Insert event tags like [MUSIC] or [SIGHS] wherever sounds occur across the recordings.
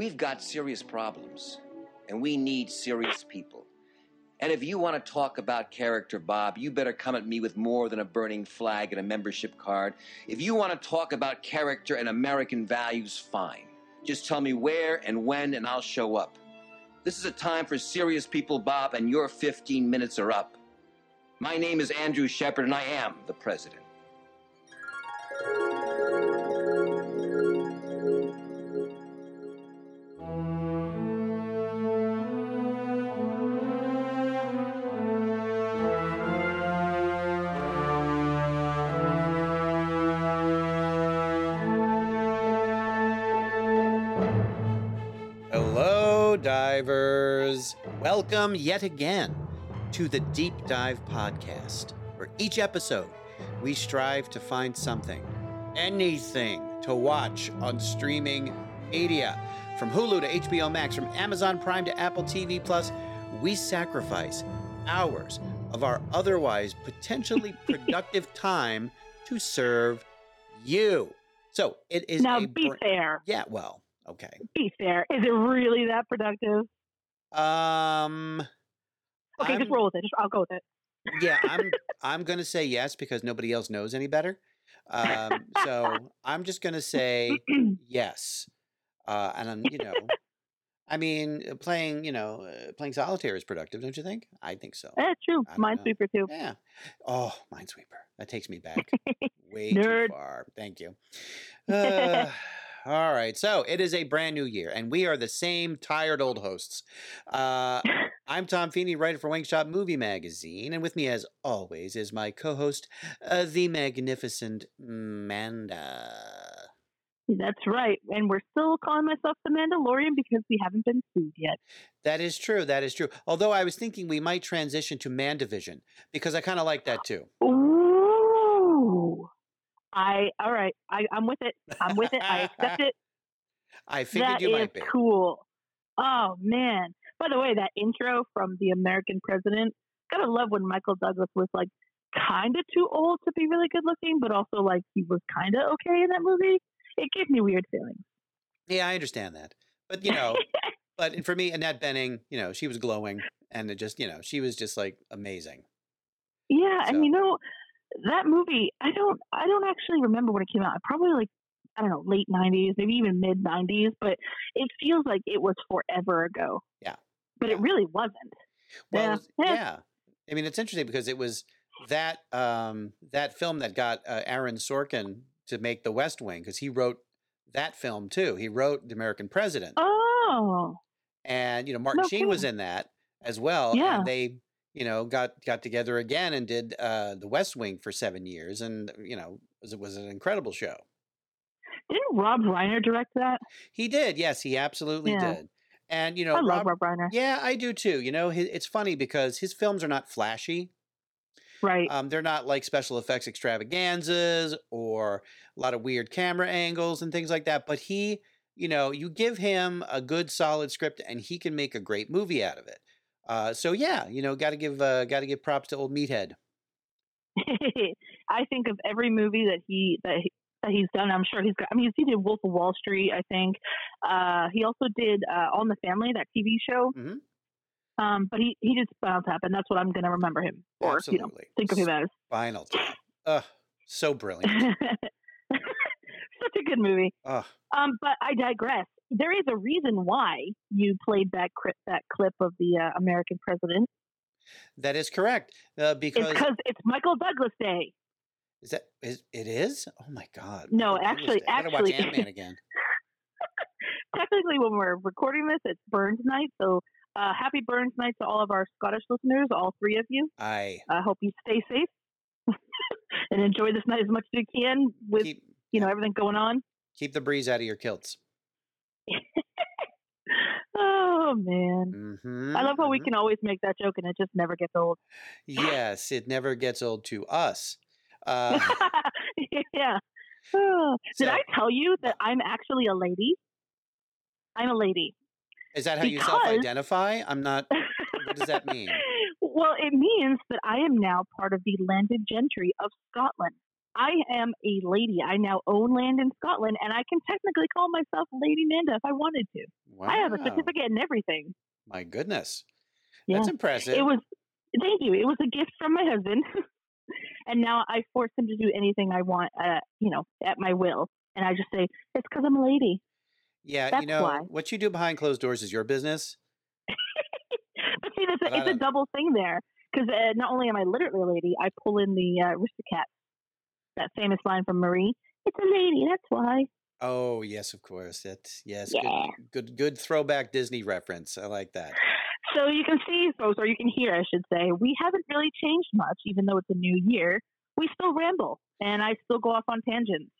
We've got serious problems, and we need serious people. And if you want to talk about character, Bob, you better come at me with more than a burning flag and a membership card. If you want to talk about character and American values, fine. Just tell me where and when, and I'll show up. This is a time for serious people, Bob, and your 15 minutes are up. My name is Andrew Shepard, and I am the president. Welcome yet again to the Deep Dive Podcast, where each episode we strive to find something, anything to watch on streaming media. From Hulu to HBO Max, from Amazon Prime to Apple TV Plus, we sacrifice hours of our otherwise potentially [LAUGHS] productive time to serve you. So it is Now, be br- fair. yeah, well, okay. Be fair. Is it really that productive? Um. Okay, I'm- just roll with it. Just, I'll go with it. Yeah, I'm. [LAUGHS] I'm gonna say yes because nobody else knows any better. Um, [LAUGHS] so I'm just gonna say [CLEARS THROAT] yes. Uh, and I'm, you know, [LAUGHS] I mean, uh, playing, you know, uh, playing solitaire is productive, don't you think? I think so. That's true. I know. Minesweeper too. Yeah. Oh, Minesweeper. That takes me back way too far. Thank you. Uh, all right. So it is a brand new year, and we are the same tired old hosts. Uh, [LAUGHS] I'm Tom Feeney, writer for Wingshot Movie Magazine, and with me, as always, is my co-host, uh, the magnificent Manda. That's right. And we're still calling myself the Mandalorian because we haven't been sued yet. That is true. That is true. Although I was thinking we might transition to Mandivision because I kind of like that too. Ooh. I all right. I, I'm with it. I'm with it. I accept it. [LAUGHS] I figured That you might be. cool. Oh man. By the way, that intro from the American president, gotta love when Michael Douglas was like kinda too old to be really good looking, but also like he was kinda okay in that movie. It gave me weird feelings. Yeah, I understand that. But you know, [LAUGHS] but for me, Annette Bening, you know, she was glowing, and it just, you know, she was just like amazing. Yeah, So- and you know that movie. I don't. I don't actually remember when it came out. Probably like I don't know, late '90s, maybe even mid '90s. But it feels like it was forever ago. Yeah. But it really wasn't. Well, Yeah, yeah. yeah. I mean, it's interesting because it was that um, that film that got uh, Aaron Sorkin to make The West Wing because he wrote that film too. He wrote The American President, Oh, and you know Martin no Sheen was in that as well. Yeah. and they you know got got together again and did uh, The West Wing for seven years, and you know it was, it was an incredible show. didn't Rob Reiner direct that? He did, yes, he absolutely Yeah. did. And you know, I love Rob- Rob Reiner. yeah, I do too. You know, hi- it's funny because his films are not flashy. Right. Um, they're not like special effects extravaganzas or a lot of weird camera angles and things like that. But he, you know, you give him a good solid script and he can make a great movie out of it. Uh, so yeah, you know, got to give uh, got to give props to old Meathead. [LAUGHS] I think of every movie that he that he, that he's done. I'm sure he's got. I mean, he did Wolf of Wall Street. I think uh, he also did uh, All in the Family, that TV show. Mhm. Um, but he he did Spinal Tap, and that's what I'm going to remember him or you know think of him as. Spinal Tap. Ugh, so brilliant. [LAUGHS] Such a good movie. Ugh. Um, but I digress. There is a reason why you played that clip, that clip of the uh, American president. That is correct. Uh, It's because because it's Michael Douglas Day. is that is it is? Oh my God! No, Michael actually- I gotta watch Ant Man again. [LAUGHS] [LAUGHS] Technically, when we're recording this, it's Burns Night. So, uh, happy Burns Night to all of our Scottish listeners, all three of you. I I hope you stay safe [LAUGHS] and enjoy this night as much as you can with keep you know everything going on. keep the breeze out of your kilts. [LAUGHS] Oh man. hmm I love how we can always make that joke and it just never gets old. Yes, it never gets old to us. [LAUGHS] Uh, yeah. Oh, Did So- I tell you that I'm actually a lady? I'm a lady. is that how you self-identify? I'm not. What does that mean? [LAUGHS] well, it means that I am now part of the landed gentry of Scotland. I am a lady. I now own land in Scotland, and I can technically call myself Lady Manda if I wanted to. Wow. I have a certificate and everything. My goodness. Yeah. That's impressive. It was. Thank you. It was a gift from my husband, [LAUGHS] and now I force him to do anything I want. Uh, you know, at my will, and I just say it's because I'm a lady. yeah, you know, why. what you do behind closed doors is your business. [LAUGHS] but see, it's But a, it's a double thing there because uh, not only am I literally a lady, I pull in the uh, Aristocat, that famous line from Marie. It's a lady. That's why. Oh, yes, of course. That's yes, Yeah. good, good good throwback Disney reference. I like that. So you can see, folks, or you can hear, I should say, we haven't really changed much, even though it's a new year. We still ramble, and I still go off on tangents.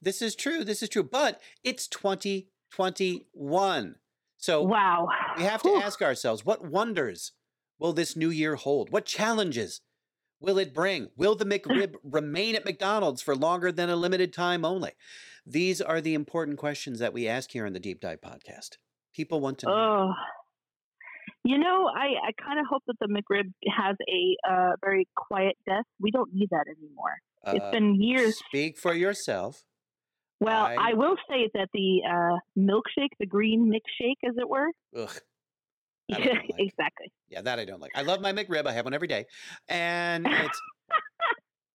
This is true. This is true. But it's 2021. So Wow. we have to Whew. ask ourselves what wonders will this new year hold? What challenges will it bring? Will the [LAUGHS] McRib remain at McDonald's for longer than a limited time only? These are the important questions that we ask here on the Deep Dive podcast. People want to know. Oh. You know, I, I kind of hope that the McRib has a uh, very quiet death. We don't need that anymore. It's been years. Speak for yourself. Well, I- I, will say that the uh, milkshake, the green milkshake, as it were. Ugh. [LAUGHS] That like. exactly. Yeah, that I don't like. I love my McRib. I have one every day. And it's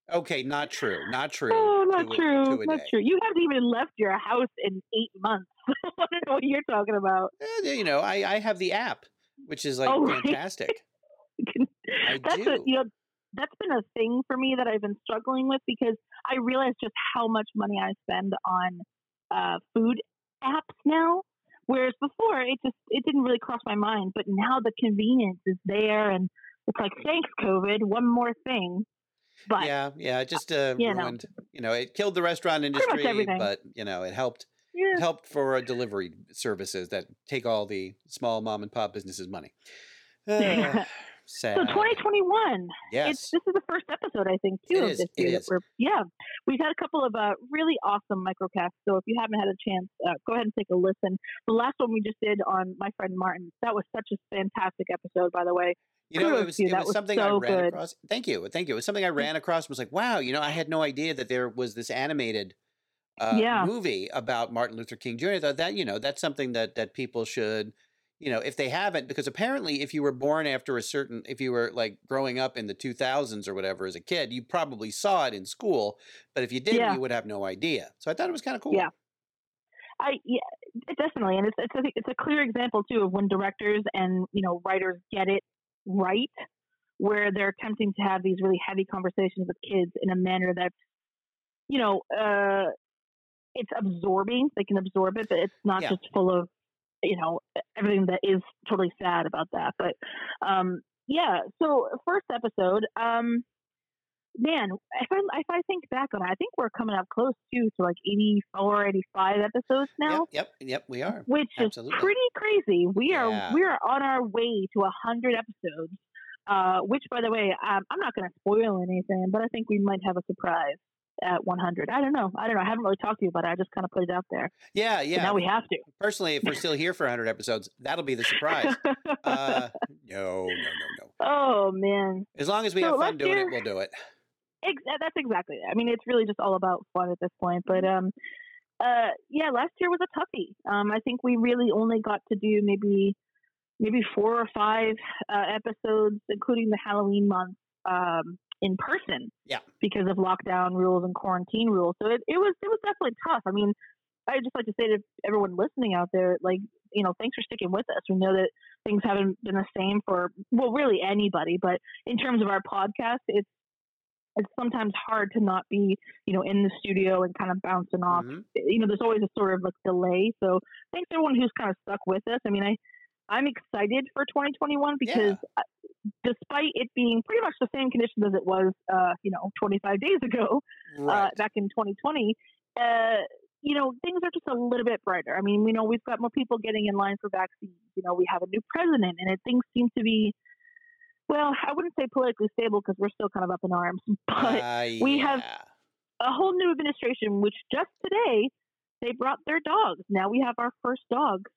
[LAUGHS] okay, not true. Not true. Oh, not to a- true. to a Not day. true. You haven't even left your house in eight months. [LAUGHS] I don't know what you're talking about. Eh, you know, I, I have the app, which is like Oh, right. fantastic. I that's do. A, you know, that's been a thing for me that I've been struggling with because I realize just how much money I spend on uh, food apps now. Whereas before, it just it didn't really cross my mind. But now the convenience is there, and it's like, thanks, COVID, one more thing. But yeah, yeah, it just uh, you know. ruined. You know, it killed the restaurant industry, but you know, it helped. yeah. It helped for uh, delivery services that take all the small mom and pop businesses' money. [LAUGHS] Uh, sad. So 2021. Yes. It's this is the first episode I think too It of is, this year. that we're yeah, we've had a couple of uh, really awesome microcasts. So if you haven't had a chance, uh, go ahead and take a listen. The last one we just did on my friend Martin, that was such a fantastic episode, by the way. You know, it was, it was was something I ran good. across. Thank you. Thank you. It was something I ran across and was like, wow, you know, I had no idea that there was this animated uh, Yeah. movie about Martin Luther King Jr. I thought that, you know, that's something that, that people should, you know, if they haven't, because apparently if you were born after a certain, if you were like growing up in the 2000s or whatever as a kid, you probably saw it in school. But if you didn't, Yeah. you would have no idea. So I thought it was kind of cool. Yeah. I yeah, definitely, and it's it's a, it's a clear example too of when directors and you know writers get it right, where they're attempting to have these really heavy conversations with kids in a manner that's you know uh, it's absorbing. They can absorb it, but it's not Yeah. just full of you know everything that is totally sad about that. But um, yeah, so first episode. Um, man, if I if I think back on it, I think we're coming up close too to like 84, 85 episodes now, Yep, yep, yep, we are. which absolutely. is pretty crazy. We Yeah. are we are on our way to a hundred episodes. Uh, which, by the way, um, I'm not going to spoil anything, but I think we might have a surprise at 100. I don't know. I don't know. I haven't really talked to you about it. I just kind of put it out there. Yeah, But yeah. now we have to. Personally, if we're still here for 100 episodes, that'll be the surprise. [LAUGHS] Uh, no, no, no, no. oh man. As long as we So have fun doing year- it, we'll do it. Ex- that's exactly it. I mean, it's really just all about fun at this point. But um, uh, yeah, last year was a toughie. Um, I think we really only got to do maybe maybe four or five uh, episodes, including the Halloween month, um, in person. Yeah. Because of lockdown rules and quarantine rules. So it, it was it was definitely tough. I mean, I just like to say to everyone listening out there, like you know, thanks for sticking with us. We know that things haven't been the same for well, really anybody, but in terms of our podcast, it's it's sometimes hard to not be, you know, in the studio and kind of bouncing off. Mhm. You know, there's always a sort of like delay. So thanks to everyone who's kind of stuck with us. I mean, I I'm excited for 2021 because uh despite it being pretty much the same conditions as it was, uh, you know, 25 days ago, uh, back in 2020, uh, you know, things are just a little bit brighter. I mean, we know we've got more people getting in line for vaccines. You know, we have a new president, and it, things seem to be, well, I wouldn't say politically stable because we're still kind of up in arms, [LAUGHS] but Uh, we have- a whole new administration, which just today they brought their dogs. Now we have our first dogs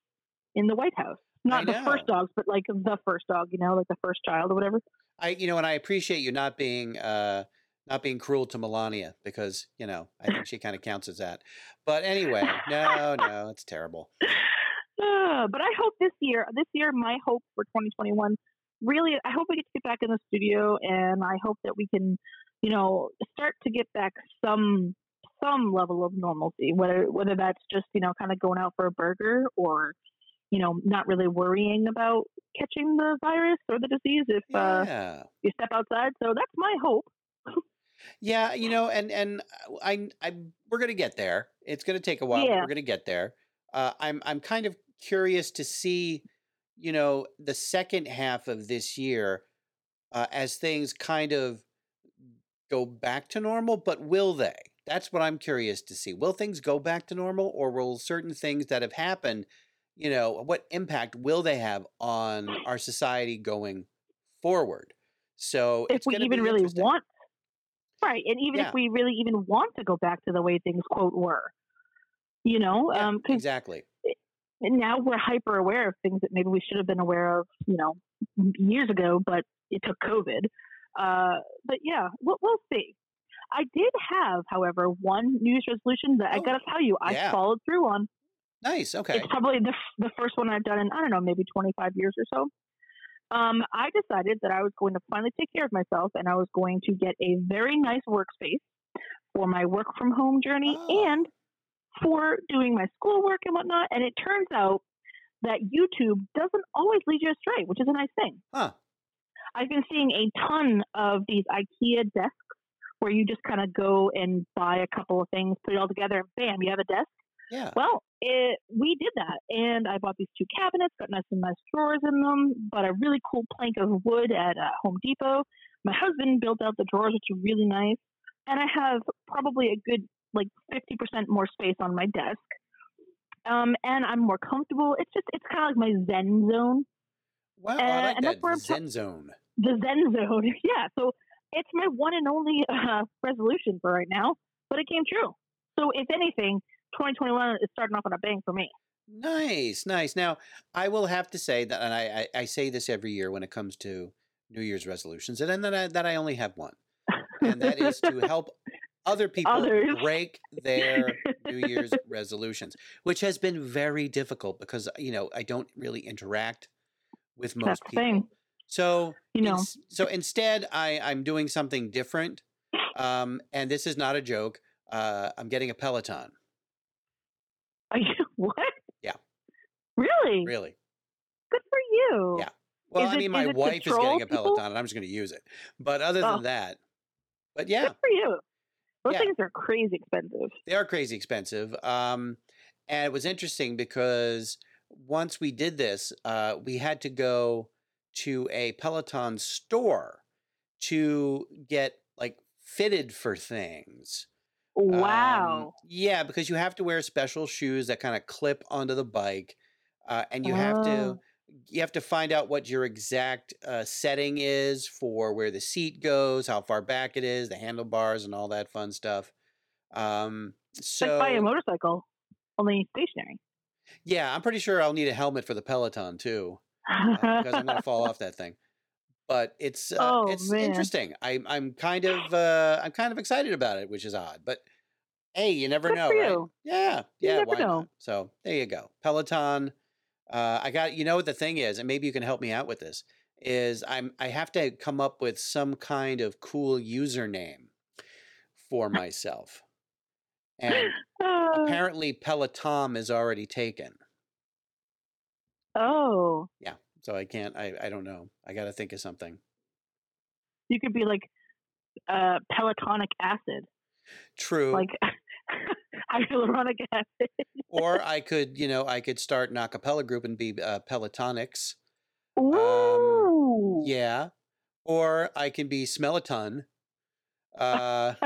in the White House. Not the first dogs, but like the first dog, you know, like the first child or whatever. I, you know, and I appreciate you not being uh, not being cruel to Melania because you know I think she kind of counts as that. But anyway, no, no, it's terrible. Uh, [LAUGHS] but I hope this year, this year, my hope for 2021, really, I hope we get to get back in the studio, and I hope that we can, you know, start to get back some some level of normalcy. Whether whether that's just you know kind of going out for a burger or you know, not really worrying about catching the virus or the disease if uh, you step outside. So that's my hope. Yeah, you know, and and uh, I I we're gonna get there. It's gonna take a while, but Yeah. we're gonna get there. Uh, I'm I'm kind of curious to see, you know, the second half of this year uh, as things kind of go back to normal. But will they? That's what I'm curious to see. Will things go back to normal, or will certain things that have happened, you know, what impact will they have on our society going forward? So If it's we even really want, right, and even Yeah. if we really even want to go back to the way things quote were, you know, Yeah, um, exactly. now we're hyper aware of things that maybe we should have been aware of, you know, years ago, but it took COVID. Uh, but yeah, we'll, we'll see. I did have, however, one New Year's resolution that I Oh, got to tell you, I yeah. followed through on. Nice. Okay. It's probably the, the first one I've done in, I don't know, maybe 25 years or so. Um, I decided that I was going to finally take care of myself and I was going to get a very nice workspace for my work from home journey Oh. and for doing my schoolwork and whatnot. And it turns out that YouTube doesn't always lead you astray, which is a nice thing. Huh. I've been seeing a ton of these IKEA desks where you just kind of go and buy a couple of things, put it all together, and bam, you have a desk. Yeah. Well, it, we did that, and I bought these two cabinets, got nice and nice drawers in them, bought a really cool plank of wood at uh, Home Depot. My husband built out the drawers, which are really nice, and I have probably a good like fifty percent more space on my desk. Um, and I'm more comfortable. It's just it's kind of like my zen zone, Wow. Uh, I like and that's where I'm ta- Zen zone. the zen zone. [LAUGHS] yeah, so it's my one and only uh, [LAUGHS] resolution for right now, but it came true. So if anything, 2021 is starting off on a bang for me. Nice, nice. Now, I will have to say that, and I, I, I say this every year when it comes to New Year's resolutions, and then that I, that I only have one, and that is to help other [LAUGHS] people Others. break their [LAUGHS] New Year's resolutions, which has been very difficult because you know I don't really interact with most people. thing. So You know. ins- so instead, I I'm doing something different, um, and this is not a joke. Uh, I'm getting a Peloton. [LAUGHS] What? Yeah. Really? Really. Good for you. Yeah. Well, Is I it- mean, my is wife is getting a people? Peloton, and I'm just going to use it. But other than Oh. that, but yeah, Good for you. Those Yeah. things are crazy expensive. they are crazy expensive. Um, and it was interesting because once we did this, uh, we had to go to a Peloton store to get like fitted for things. Um, Wow. yeah, because you have to wear special shoes that kind of clip onto the bike, uh, and you have to Oh. you have to find out what your exact uh, setting is for where the seat goes, how far back it is, the handlebars, and all that fun stuff. Um, so like buy a motorcycle, only stationary. yeah, I'm pretty sure I'll need a helmet for the Peloton too, uh, because I'm gonna fall [LAUGHS] off that thing. But it's uh, Oh, it's man. interesting. I'm I'm kind [GASPS] of uh, I'm kind of excited about it, which is odd. But hey, you never Good know, right? you. Yeah, You yeah. never why know. not? So there you go, Peloton. Uh, I got you know what the thing is, and maybe you can help me out with this. Is I'm I have to come up with some kind of cool username for [LAUGHS] myself, and Uh, apparently Peloton is already taken. oh, So I can't. I I don't know. I got to think of something. you could be like uh, pelotonic acid, True. like [LAUGHS] hyaluronic acid. or I could, you know, I could start an a cappella group and be uh, Pelotonics. Ooh. Yeah. Or I can be Smellaton. Uh, [LAUGHS]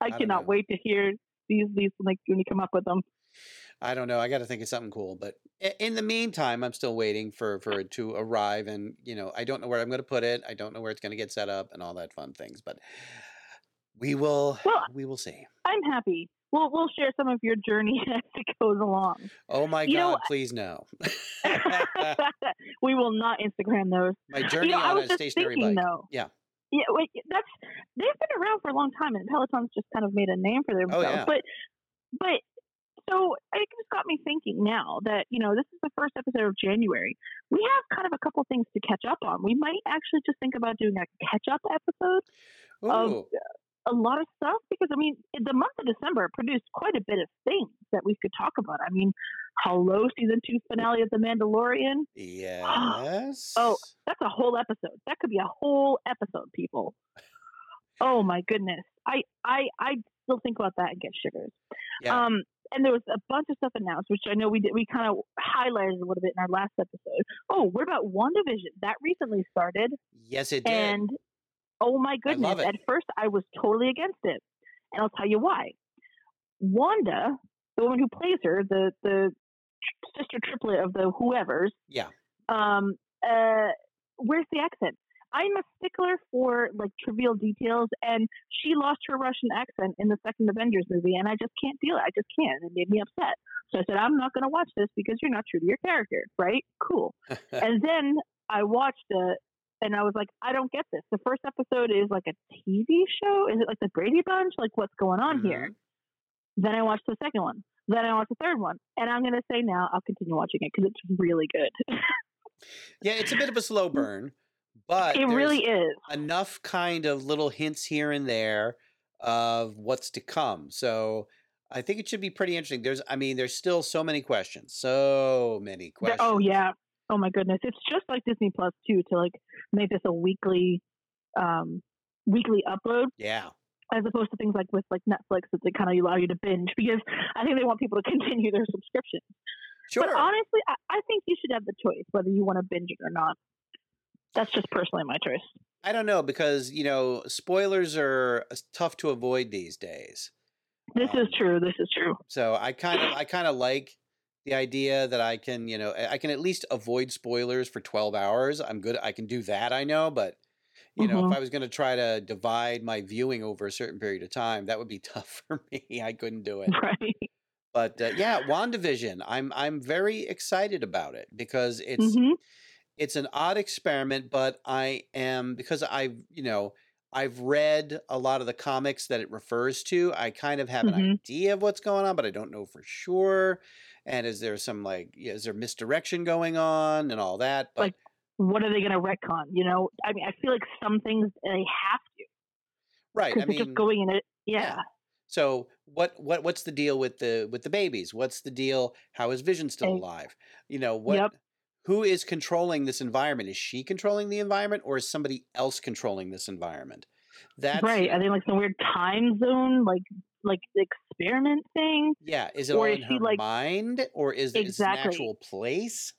I don't cannot wait to hear these these like when you come up with them. I don't know. I got to think of something cool. But in the meantime, I'm still waiting for for it to arrive, and you know, I don't know where I'm going to put it. I don't know where it's going to get set up, and all that fun things. But we will. Well, we will see. I'm happy. We'll we'll share some of your journey [LAUGHS] as it goes along. Oh my You know, God! Please no. [LAUGHS] we will not Instagram those. my journey you know, on a stationary thinking bike. though. Yeah. yeah, wait, that's they've been around for a long time, and Peloton's just kind of made a name for oh, themselves. Oh, yeah. But but so it just got me thinking now that you know this is the first episode of January. We have kind of a couple things to catch up on. We might actually just think about doing a catch up episode of a lot of stuff because I mean the month of December produced quite a bit of things that we could talk about. I mean, hello season two finale of The Mandalorian. yes. Oh, That's a whole episode. That could be a whole episode, people. Oh my goodness. I I I still think about that and get shivers. yeah. Um and there was a bunch of stuff announced, which I know we did we kind of highlighted a little bit in our last episode. Oh, what about WandaVision? That recently started. yes, it did. And oh my goodness, at first I was totally against it. And I'll tell you why. Wanda, the woman who plays her, the the sister triplet of the whoever's, yeah. um, uh, where's the accent? I'm a stickler for like trivial details, and she lost her Russian accent in the second Avengers movie, and I just can't deal it. I just can't. It made me upset. So I said, I'm not going to watch this because you're not true to your character, right? Cool. [LAUGHS] and then I watched it, and I was like, I don't get this. The first episode is like a TV show. Is it like the Brady Bunch? Like, what's going on here? Mm-hmm. Then I watched the second one. Then I watched the third one, and I'm going to say now I'll continue watching it because it's really good. [LAUGHS] yeah, it's a bit of a slow mm. burn, but it really is. enough kind of little hints here and there of what's to come. So I think it should be pretty interesting. There's, I mean, there's still so many questions, so many questions. Oh yeah. Oh my goodness. It's just like Disney Plus too to like make this a weekly um weekly upload yeah, as opposed to things like with like Netflix that they kind of allow you to binge because I think they want people to [LAUGHS] continue their subscription. sure. But honestly, I, I think you should have the choice whether you want to binge it or not. That's just personally my choice. I don't know because you know spoilers are uh, tough to avoid these days. This Um, is true. This is true. So I kind of I kind of like the idea that I can, you know, I can at least avoid spoilers for 12 hours. I'm good. I can do that, I know, but you know, Mhm. if I was going to try to divide my viewing over a certain period of time, that would be [LAUGHS] tough for me. I couldn't do it. Right. But uh, yeah, WandaVision. I'm I'm very excited about it because it's hmm it's an odd experiment, but I am because I've you know I've read a lot of the comics that it refers to. I kind of have an Mhm. idea of what's going on, but I don't know for sure. And is there some like is there misdirection going on and all that? But Like, What are they going to retcon? You know, I mean, I feel like some things they have to right, I mean, just going in it. yeah. Yeah. so what what what's the deal with the with the babies? What's the deal? How is Vision still alive? You know what? Yep. Who is controlling this environment? Is she controlling the environment, or is somebody else controlling this environment? That's right. I think like some weird time zone, like like experiment thing. Yeah, is it Or is in she, her like- mind or is it it an actual place?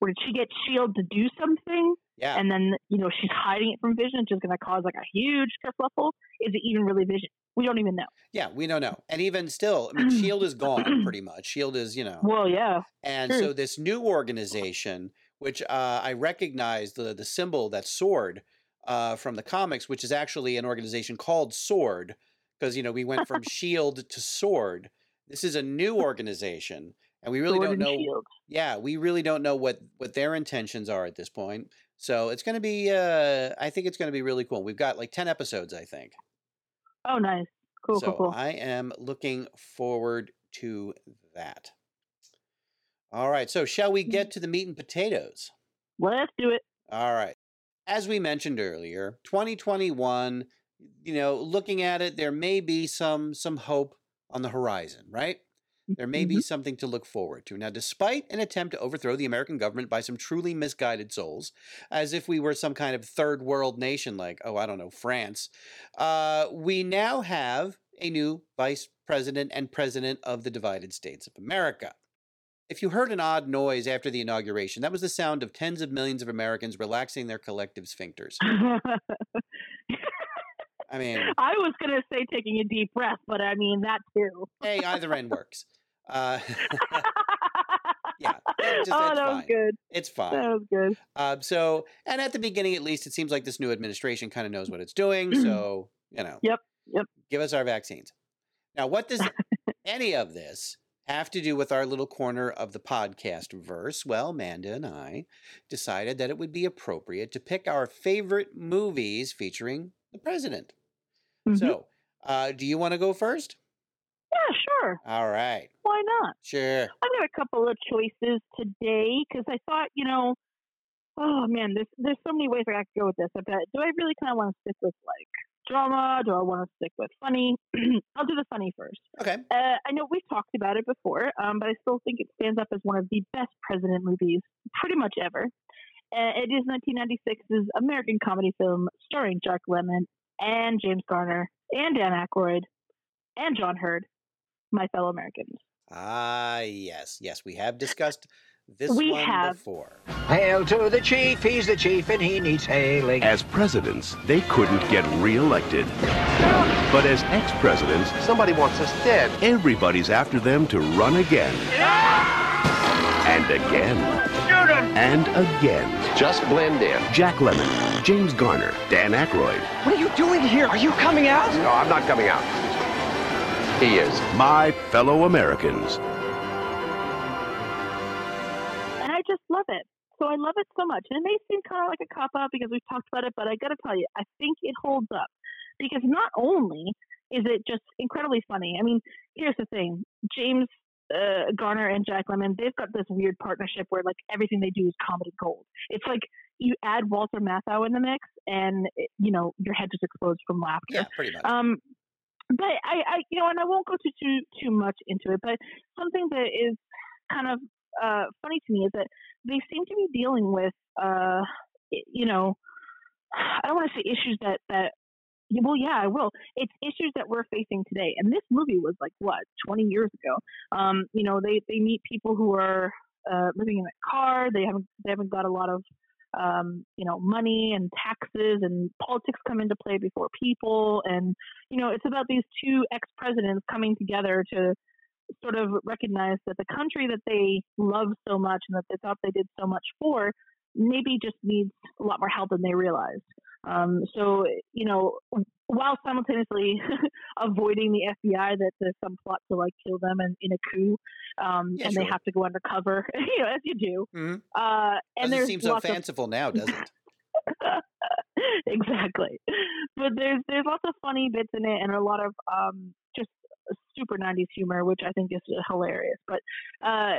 Or did she get Shield to do something, Yeah, and then you know she's hiding it from Vision, which is going to cause like a huge kerfuffle? Is it even really Vision? We don't even know. yeah, we don't know. And even still, I mean, [CLEARS THROAT] Shield is gone pretty much. Shield is, you know, Well, yeah. and true. so this new organization, which uh, I recognize the the symbol that sword uh, from the comics, which is actually an organization called Sword, because you know we went from [LAUGHS] Shield to Sword. This is a new organization, and we really Sword don't know. Shield. yeah, we really don't know what what their intentions are at this point. So it's going to be. Uh, I think it's going to be really cool. We've got like ten episodes, I think. Oh, nice. Cool, so cool, cool. I am looking forward to that. All right. So shall we Mm-hmm. get to the meat and potatoes? Let's do it. All right. As we mentioned earlier, 2021. You know, looking at it, there may be some some hope on the horizon, right? There may be Mhm. something to look forward to. Now, despite an attempt to overthrow the American government by some truly misguided souls, as if we were some kind of third world nation like, oh, I don't know, France, uh, we now have a new vice president and president of the divided states of America. If you heard an odd noise after the inauguration, that was the sound of tens of millions of Americans relaxing their collective sphincters. [LAUGHS] I mean, I was going to say taking a deep breath, but I mean that too. hey, either end works. Uh, [LAUGHS] yeah, just- oh, that was good. It's fine. That was good. Um, so, and at the beginning, at least, it seems like this new administration kind of knows what it's doing. [CLEARS THROAT] So, you know, Yep, yep. give us our vaccines. Now, what does [LAUGHS] any of this have to do with our little corner of the podcast verse, well, Manda and I decided that it would be appropriate to pick our favorite movies featuring the president. Mhm. So, uh, do you want to go first? Yeah, sure. All right. Why not? Sure. I've got a couple of choices today because I thought, you know, oh man, there's there's so many ways I could go with this. I bet. Do I really kind of want to stick with like drama? Do I want to stick with funny? [CLEARS THROAT] I'll do the funny first. Okay. Uh, I know we've talked about it before, um, but I still think it stands up as one of the best president movies pretty much ever. Uh, it is 1996's American comedy film starring Jack Lemmon and James Garner and Dan Aykroyd and John Heard, my fellow Americans. Ah, yes. Yes, we have discussed this We one have. before. Hail to the chief, he's the chief and he needs hailing. As presidents, they couldn't get reelected. But as ex-presidents, Somebody wants us dead. everybody's after them to run again. And again. And again. Just blend in. Jack Lemmon, James Garner, Dan Aykroyd. What are you doing here? Are you coming out? No, I'm not coming out. He is. My fellow Americans. and I just love it. So I love it so much. And it may seem kind of like a cop out because we've talked about it, but I got to tell you, I think it holds up because not only is it just incredibly funny. I mean, here's the thing: James uh, Garner and Jack Lemmon, they've got this weird partnership where like everything they do is comedy gold. It's like you add Walter Matthau in the mix, and it, you know your head just explodes from laughter. Yeah, pretty much. Um, but I, I, you know, and I won't go too too too much into it. But something that is kind of uh, funny to me is that they seem to be dealing with, uh, you know, I don't want to say issues that that. Well, yeah, I will. It's issues that we're facing today, and this movie was like what twenty years ago. Um, you know, they they meet people who are uh, living in a car. They haven't they haven't got a lot of um, you know, money and taxes and politics come into play before people. And, you know, it's about these two ex presidents coming together to sort of recognize that the country that they love so much and that they thought they did so much for maybe just needs a lot more help than they realized. Um, so, you know, while simultaneously [LAUGHS] avoiding the FBI that there's some plot to like kill them in, in a coup, um, Yeah, and they have to go undercover, [LAUGHS] you know, as you do. Mhm. Uh, and Doesn't there's seem so lots of fanciful now, does it? [LAUGHS] exactly. But there's there's lots of funny bits in it and a lot of um just super 90s humor, which I think is hilarious. But uh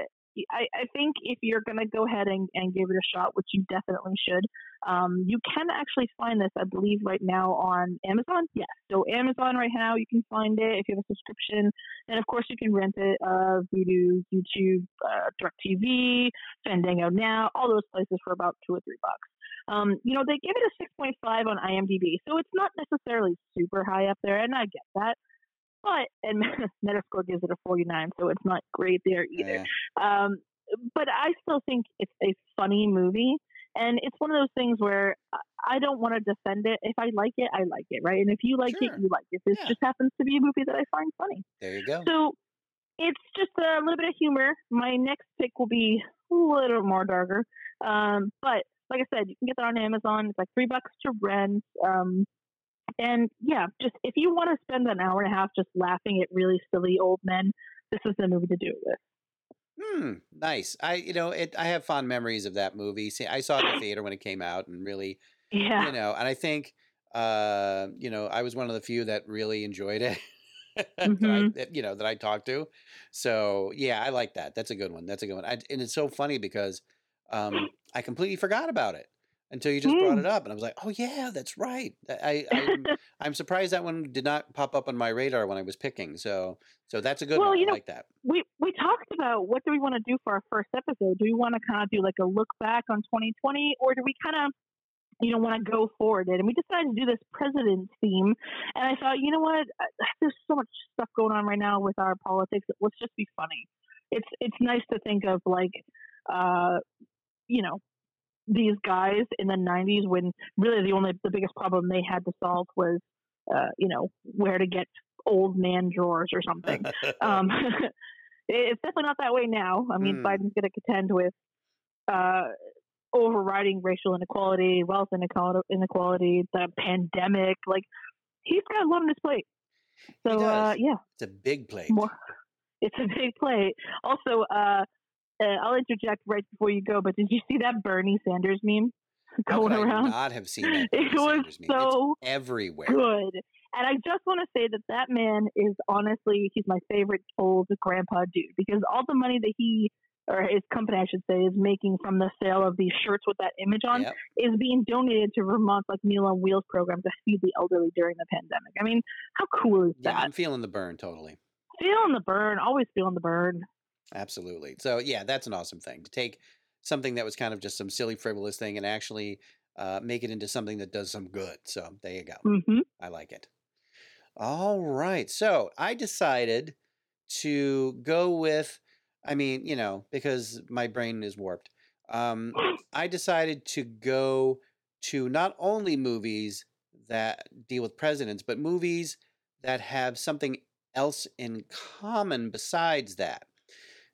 I, I think if you're going to go ahead and, and give it a shot, which you definitely should, um, you can actually find this, I believe, right now on Amazon. Yes. So, Amazon right now, you can find it if you have a subscription. And of course, you can rent it uh, Vudu, YouTube, uh, DirecTV, Fandango Now, all those places for about two or three bucks. Um, you know, they give it a 6.5 on IMDb, so it's not necessarily super high up there, and I get that. But and [LAUGHS] Metascore gives it a 49, so it's not great there either. Yeah. Um, but I still think it's a funny movie, and it's one of those things where I- don't want to defend it. If I like it, I like it, right? And if you like Sure. it, you like it. This Yeah. just happens to be a movie that I find funny. There you go. So it's just a little bit of humor. My next pick will be a little more darker. Um, but like I said, you can get that on Amazon. It's like three bucks to rent. Um, and yeah, just if you want to spend an hour and a half just laughing at really silly old men, this is the movie to do it with. Hmm, nice. I, you know, it. I have fond memories of that movie. See, I saw it in the theater when it came out, and really, [LAUGHS] Yeah. you know, and I think, uh, you know, I was one of the few that really enjoyed it. [LAUGHS] that I, that, you know, that I talked to. So yeah, I like that. That's a good one. That's a good one. I, and it's so funny because um, I completely forgot about it until you just brought Mm. it up, and I was like, oh yeah, that's right. I, I I'm, I'm surprised that one did not pop up on my radar when I was picking. So so that's a good Well, one. you I know, like that. we we talked about what do we want to do for our first episode? Do we want to kind of do like a look back on 2020, or do we kind of you know want to go forward? And we decided to do this president's theme, and I thought, you know what? There's so much stuff going on right now with our politics. Let's just be funny. It's it's nice to think of like, uh, you know, these guys in the 90s when really the only the biggest problem they had to solve was, uh, you know, where to get old man drawers or something. [LAUGHS] Um, [LAUGHS] it's definitely not that way now. I mean, Mm. Biden's going to contend with uh, overriding racial inequality, wealth inequality, inequality, the pandemic. Like, he's got a lot on his plate. So, uh, yeah, it's a big plate. more. [LAUGHS] It's a big play. Also, uh, I'll interject right before you go, but did you see that Bernie Sanders meme [LAUGHS] going could I around? not have seen that? [LAUGHS] It was Sanders meme? It's so everywhere. good. And I just want to say that that man is honestly, he's my favorite old grandpa dude because all the money that he, or his company, I should say, is making from the sale of these shirts with that image on Yep. is being donated to Vermont's like Meal on Wheels program to feed the elderly during the pandemic. I mean, how cool is Yeah, that? I'm feeling the burn totally. feeling the burn, always feeling the burn. Absolutely. So yeah, that's an awesome thing to take something that was kind of just some silly frivolous thing and actually uh, make it into something that does some good. So there you go. hmm I like it. All right. So I decided to go with, I mean, you know, because my brain is warped. Um, [LAUGHS] I decided to go to not only movies that deal with presidents, but movies that have something else in common besides that.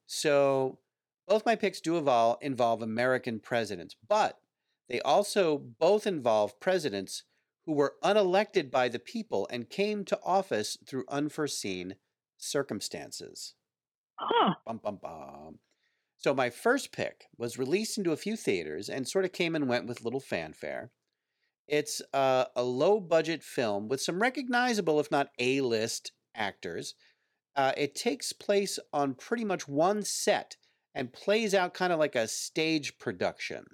So both my picks do involve, involve American presidents, but they also both involve presidents who were unelected by the people and came to office through unforeseen circumstances. Huh. Bum, bum, bum. So my first pick was released into a few theaters and sort of came and went with little fanfare. It's uh, a low budget film with some recognizable, if not A list, actors. Uh, it takes place on pretty much one set and plays out kind of like a stage production.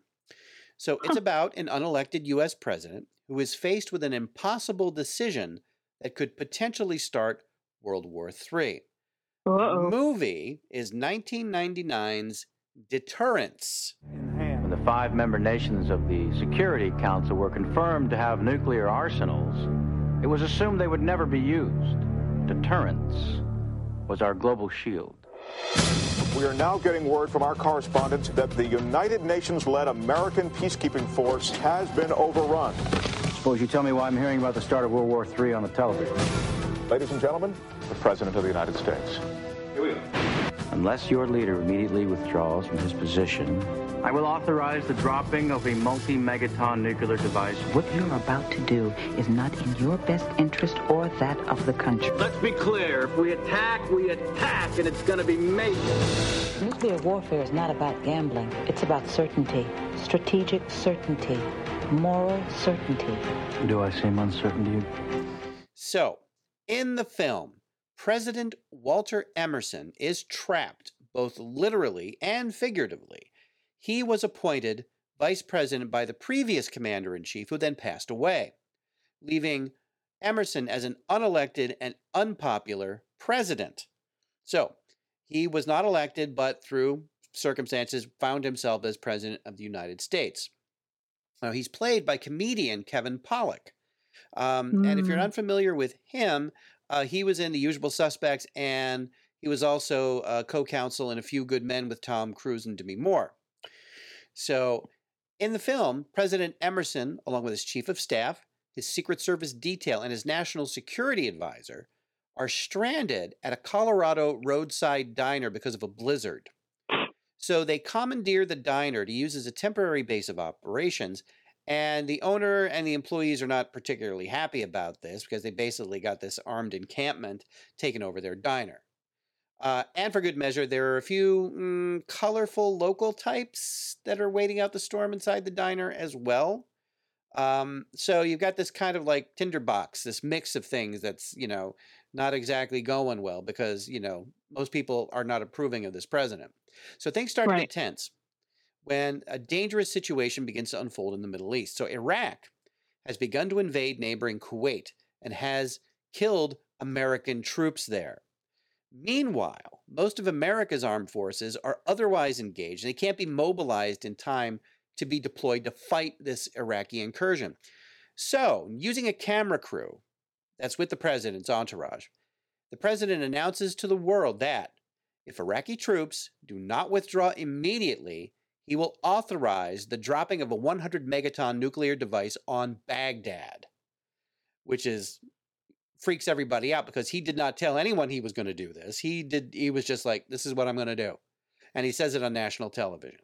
So it's about an unelected U.S. president who is faced with an impossible decision that could potentially start World War III. The Uh-oh. movie is 1999's Deterrence. When the five member nations of the Security Council were confirmed to have nuclear arsenals, it was assumed they would never be used. Deterrence was our global shield. We are now getting word from our correspondent that the United Nations led American peacekeeping force has been overrun. Suppose you tell me why I'm hearing about the start of World War III on the television. Ladies and gentlemen, the President of the United States. Here we go. Unless your leader immediately withdraws from his position, I will authorize the dropping of a multi megaton nuclear device. What you're about to do is not in your best interest or that of the country. Let's be clear if we attack, we attack, and it's going to be major. Nuclear warfare is not about gambling. It's about certainty, strategic certainty, moral certainty. Do I seem uncertain to you? So, in the film, President Walter Emerson is trapped both literally and figuratively. He was appointed vice president by the previous commander in chief, who then passed away, leaving Emerson as an unelected and unpopular president. So, he was not elected, but through circumstances found himself as president of the United States. Now, he's played by comedian Kevin Pollak. Um, And if you're Mm. unfamiliar with him, uh, he was in The Usual Suspects, and he was also uh, co-counsel in A Few Good Men with Tom Cruise and Demi Moore. So, in the film, President Emerson, along with his chief of staff, his Secret Service detail, and his national security advisor, are stranded at a Colorado roadside diner because of a blizzard. So they commandeer the diner to use as a temporary base of operations, and the owner and the employees are not particularly happy about this because they basically got this armed encampment taken over their diner. Uh, and for good measure, there are a few mm, colorful local types that are waiting out the storm inside the diner as well. Um, so you've got this kind of like tinderbox, this mix of things that's, you know, not exactly going well because, you know, most people are not approving of this president. So things start to get tense when a dangerous situation begins to unfold in the Middle East. So Iraq has begun to invade neighboring Kuwait and has killed American troops there. Meanwhile, most of America's armed forces are otherwise engaged they can't be mobilized in time to be deployed to fight this Iraqi incursion. So, using a camera crew that's with the president's entourage, the president announces to the world that if Iraqi troops do not withdraw immediately, he will authorize the dropping of a 100 megaton nuclear device on Baghdad, which is freaks everybody out because he did not tell anyone he was going to do this. He did he was just like this is what I'm going to do. And he says it on national television.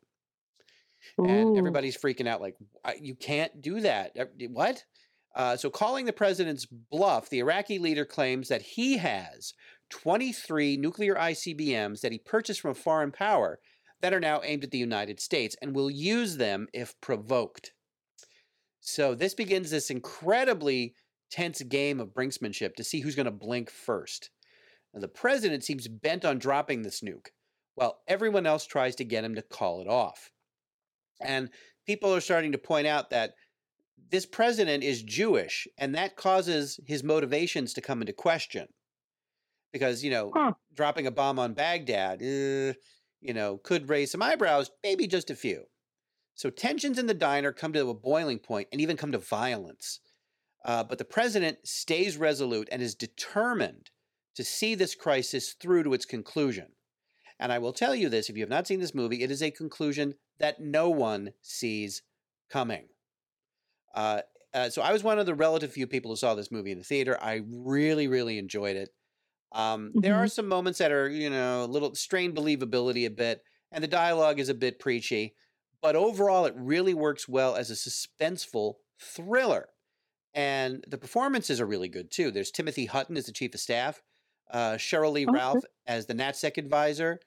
And everybody's freaking out like you can't do that. What? Uh, so calling the president's bluff, the Iraqi leader claims that he has 23 nuclear ICBMs that he purchased from a foreign power that are now aimed at the United States and will use them if provoked. So this begins this incredibly tense game of brinksmanship to see who's going to blink first. Now, the president seems bent on dropping this nuke, while everyone else tries to get him to call it off. And people are starting to point out that this president is Jewish, and that causes his motivations to come into question. Because, you know, Huh. dropping a bomb on Baghdad, uh, you know, could raise some eyebrows, maybe just a few. So tensions in the diner come to a boiling point and even come to violence. Uh, but the president stays resolute and is determined to see this crisis through to its conclusion. And I will tell you this if you have not seen this movie, it is a conclusion that no one sees coming. Uh, uh, so I was one of the relative few people who saw this movie in the theater. I really, really enjoyed it. Um, There are some moments that are, you know, a little strained believability a bit, and the dialogue is a bit preachy. But overall, it really works well as a suspenseful thriller. And the performances are really good too. There's Timothy Hutton as the chief of staff, uh, Sheryl Lee Okay. Ralph as the NatSec advisor.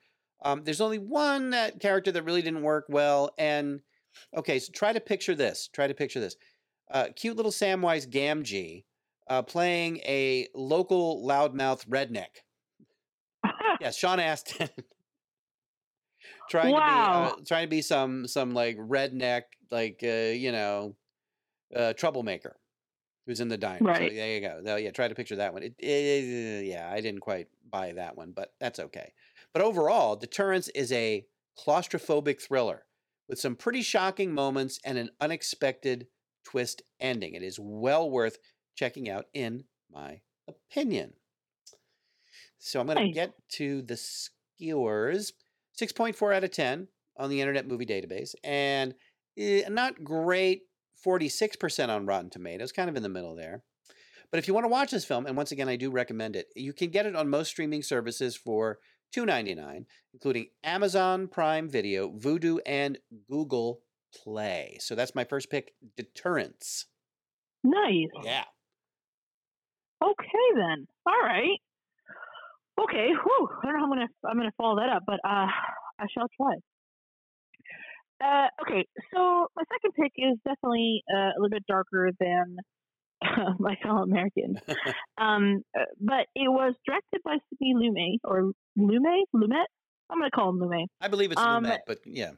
Um, there's only one that character that really didn't work well. And okay, so try to picture this. Try to picture this. Uh, cute little Samwise Gamgee uh, playing a local loudmouth redneck. [LAUGHS] Yes, Sean Astin. [LAUGHS] trying to be uh, trying to be some some like redneck like uh, you know uh, troublemaker who's in the diner. So Right. there you go. Yeah, try to picture that one. It, it- yeah, I didn't quite buy that one, but that's okay. But overall, Deterrence is a claustrophobic thriller with some pretty shocking moments and an unexpected twist ending. It is well worth checking out, in my opinion. So I'm going to get to the skewers. 6.4 out of 10 on the Internet Movie Database, and eh, not great 46% on Rotten Tomatoes, kind of in the middle there. But if you want to watch this film, and once again, I do recommend it, you can get it on most streaming services for $2.99, including Amazon Prime Video, Vudu, and Google Play. So that's my first pick, Deterrence. nice. Yeah. Okay then. All right. Okay. Whew. I don't know how I'm gonna I'm gonna follow that up, but uh, I shall try. Uh, okay. So my second pick is definitely uh, a little bit darker than [LAUGHS] my fellow Americans. [LAUGHS] um, uh, but it was directed by Sidney Lumet or Lumet Lumet. I'm gonna call him Lumet. I believe it's Um, Lumet, but yeah.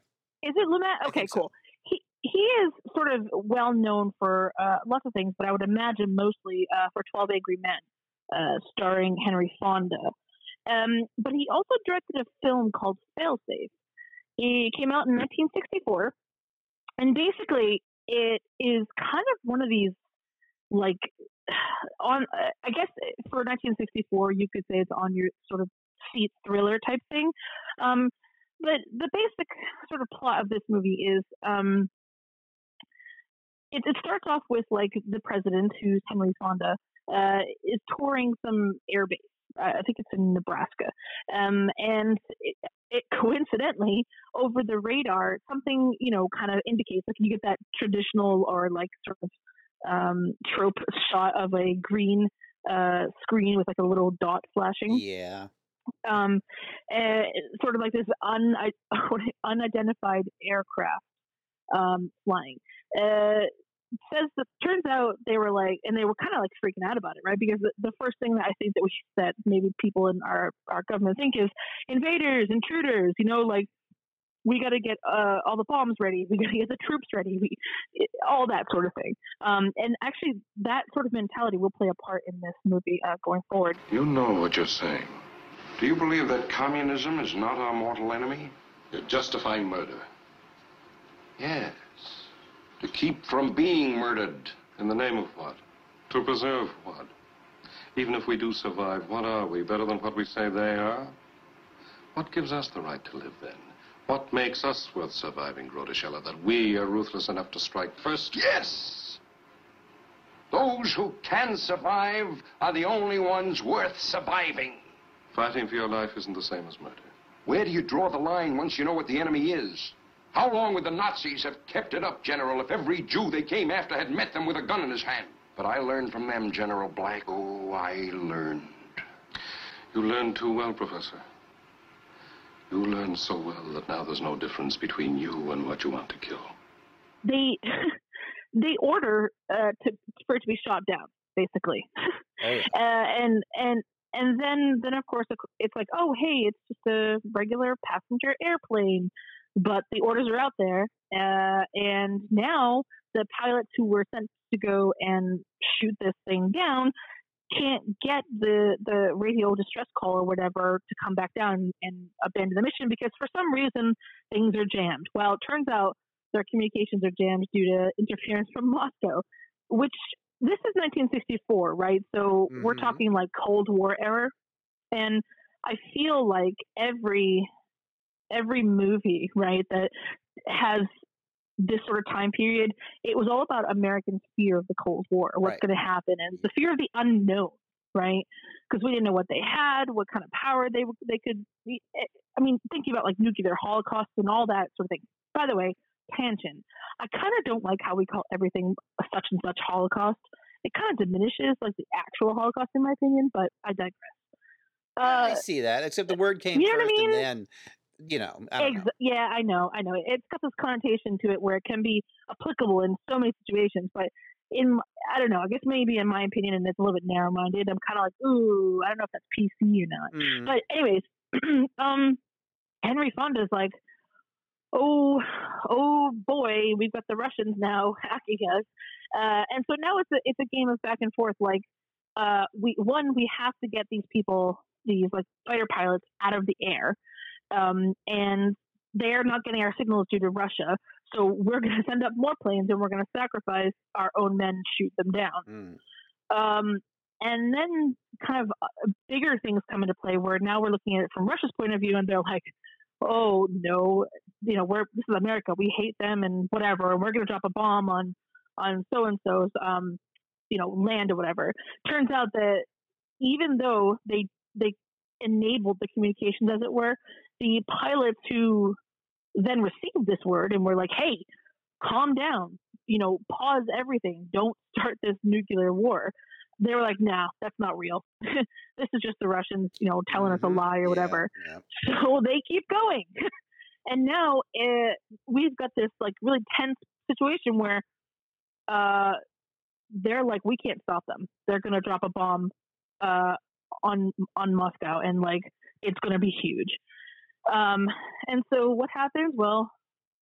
Is it Lumet? Okay, think so. cool. He he is sort of well known for uh, lots of things, but I would imagine mostly uh, for Twelve Angry Men, uh, starring Henry Fonda. Um, but he also directed a film called Failsafe. It came out in 1964, and basically it is kind of one of these like [SIGHS] on I guess for 1964 you could say it's on your sort of seat thriller type thing. Um, but the basic sort of plot of this movie is um, it, it starts off with like the president, who's Henry Fonda, uh, is touring some airbase. I I think it's in Nebraska, um, and it [LAUGHS] coincidentally over the radar something you know kind of indicates like you get that traditional or like sort of um, trope shot of a green uh, screen with like a little dot flashing Yeah. um, uh, sort of like this un- [LAUGHS] unidentified aircraft um, flying. Uh, says that turns out they were like, and they were kind of like freaking out about it, right? Because the, the first thing that I think that we that maybe people in our our government think is invaders, intruders. You know, like we got to get uh, all the bombs ready. We got to get the troops ready. We, it, all that sort of thing. Um, and actually, that sort of mentality will play a part in this movie uh, going forward. You know what you're saying. Do you believe that communism is not our mortal enemy? You're justifying murder. Yes. To keep from being murdered. In the name of what? To preserve what? Even if we do survive, what are we? Better than what we say they are? What gives us the right to live then? What makes us worth surviving, Groeteschele? That we are ruthless enough to strike first? Yes! Those who can survive are the only ones worth surviving. Fighting for your life isn't the same as murder. Where do you draw the line once you know what the enemy is? How long would the Nazis have kept it up, General, if every Jew they came after had met them with a gun in his hand? But I learned from them, General Black. Oh, I learned. You learned too well, Professor. You learned so well that now there's no difference between you and what you want to kill. They [LAUGHS] they order uh, to for it to be shot down, basically, Oh, yeah. [LAUGHS] uh, and and and then then of course it's like, oh hey, it's just a regular passenger airplane, but the orders are out there, uh, and now the pilots who were sent to go and shoot this thing down can't get the the radio distress call or whatever to come back down and abandon the mission because for some reason things are jammed. Well, it turns out their communications are jammed due to interference from Moscow, which this is 1964, right? So we're Mhm. talking like Cold War era, and I feel like every every movie, right, that has this sort of time period, it was all about American fear of the Cold War, what's Right. going to happen, and the fear of the unknown, right? Because we didn't know what they had, what kind of power they they could. be- I mean, thinking about like nuclear holocaust and all that sort of thing. By the way, tangent. I kind of don't like how we call everything a such and such Holocaust. It kind of diminishes like the actual Holocaust, in my opinion. But I digress. Uh, I see that. Except the word came you know what I first, mean? and then you know, I don't know. Yeah, I know, I know. It's got this connotation to it where it can be applicable in so many situations, but in I don't know. I guess maybe in my opinion, and it's a little bit narrow-minded. I'm kind of like, ooh, I don't know if that's PC or not. Mm. But anyways, [CLEARS THROAT] um, Henry Fonda's like, oh, oh boy, we've got the Russians now [LAUGHS] hacking us, uh, and so now it's a it's a game of back and forth. Like, uh, we one we have to get these people, these like fighter pilots, out of the air, um, and they're not getting our signals due to Russia. So we're going [LAUGHS] to send up more planes, and we're going to sacrifice our own men, shoot them down. Mm. Um, and then kind of uh, bigger things come into play where now we're looking at it from Russia's point of view, and they're like, "Oh no, you know, we're this is America. We hate them and whatever, and we're going to drop a bomb on on so and so's um, you know, land or whatever." Turns out that even though they they enabled the communications, as it were, the pilots who then received this word and were like, "Hey, calm down. You know, pause everything. Don't start this nuclear war." They were like, "Nah, that's not real. [LAUGHS] this is just the Russians, you know, telling us a lie or whatever." [LAUGHS] So they keep going, [LAUGHS] and now uh, we've got this like really tense situation where uh, they're like, "We can't stop them. They're going to drop a bomb uh, on on Moscow, and like it's going to be huge." Um, and so what happens? Well,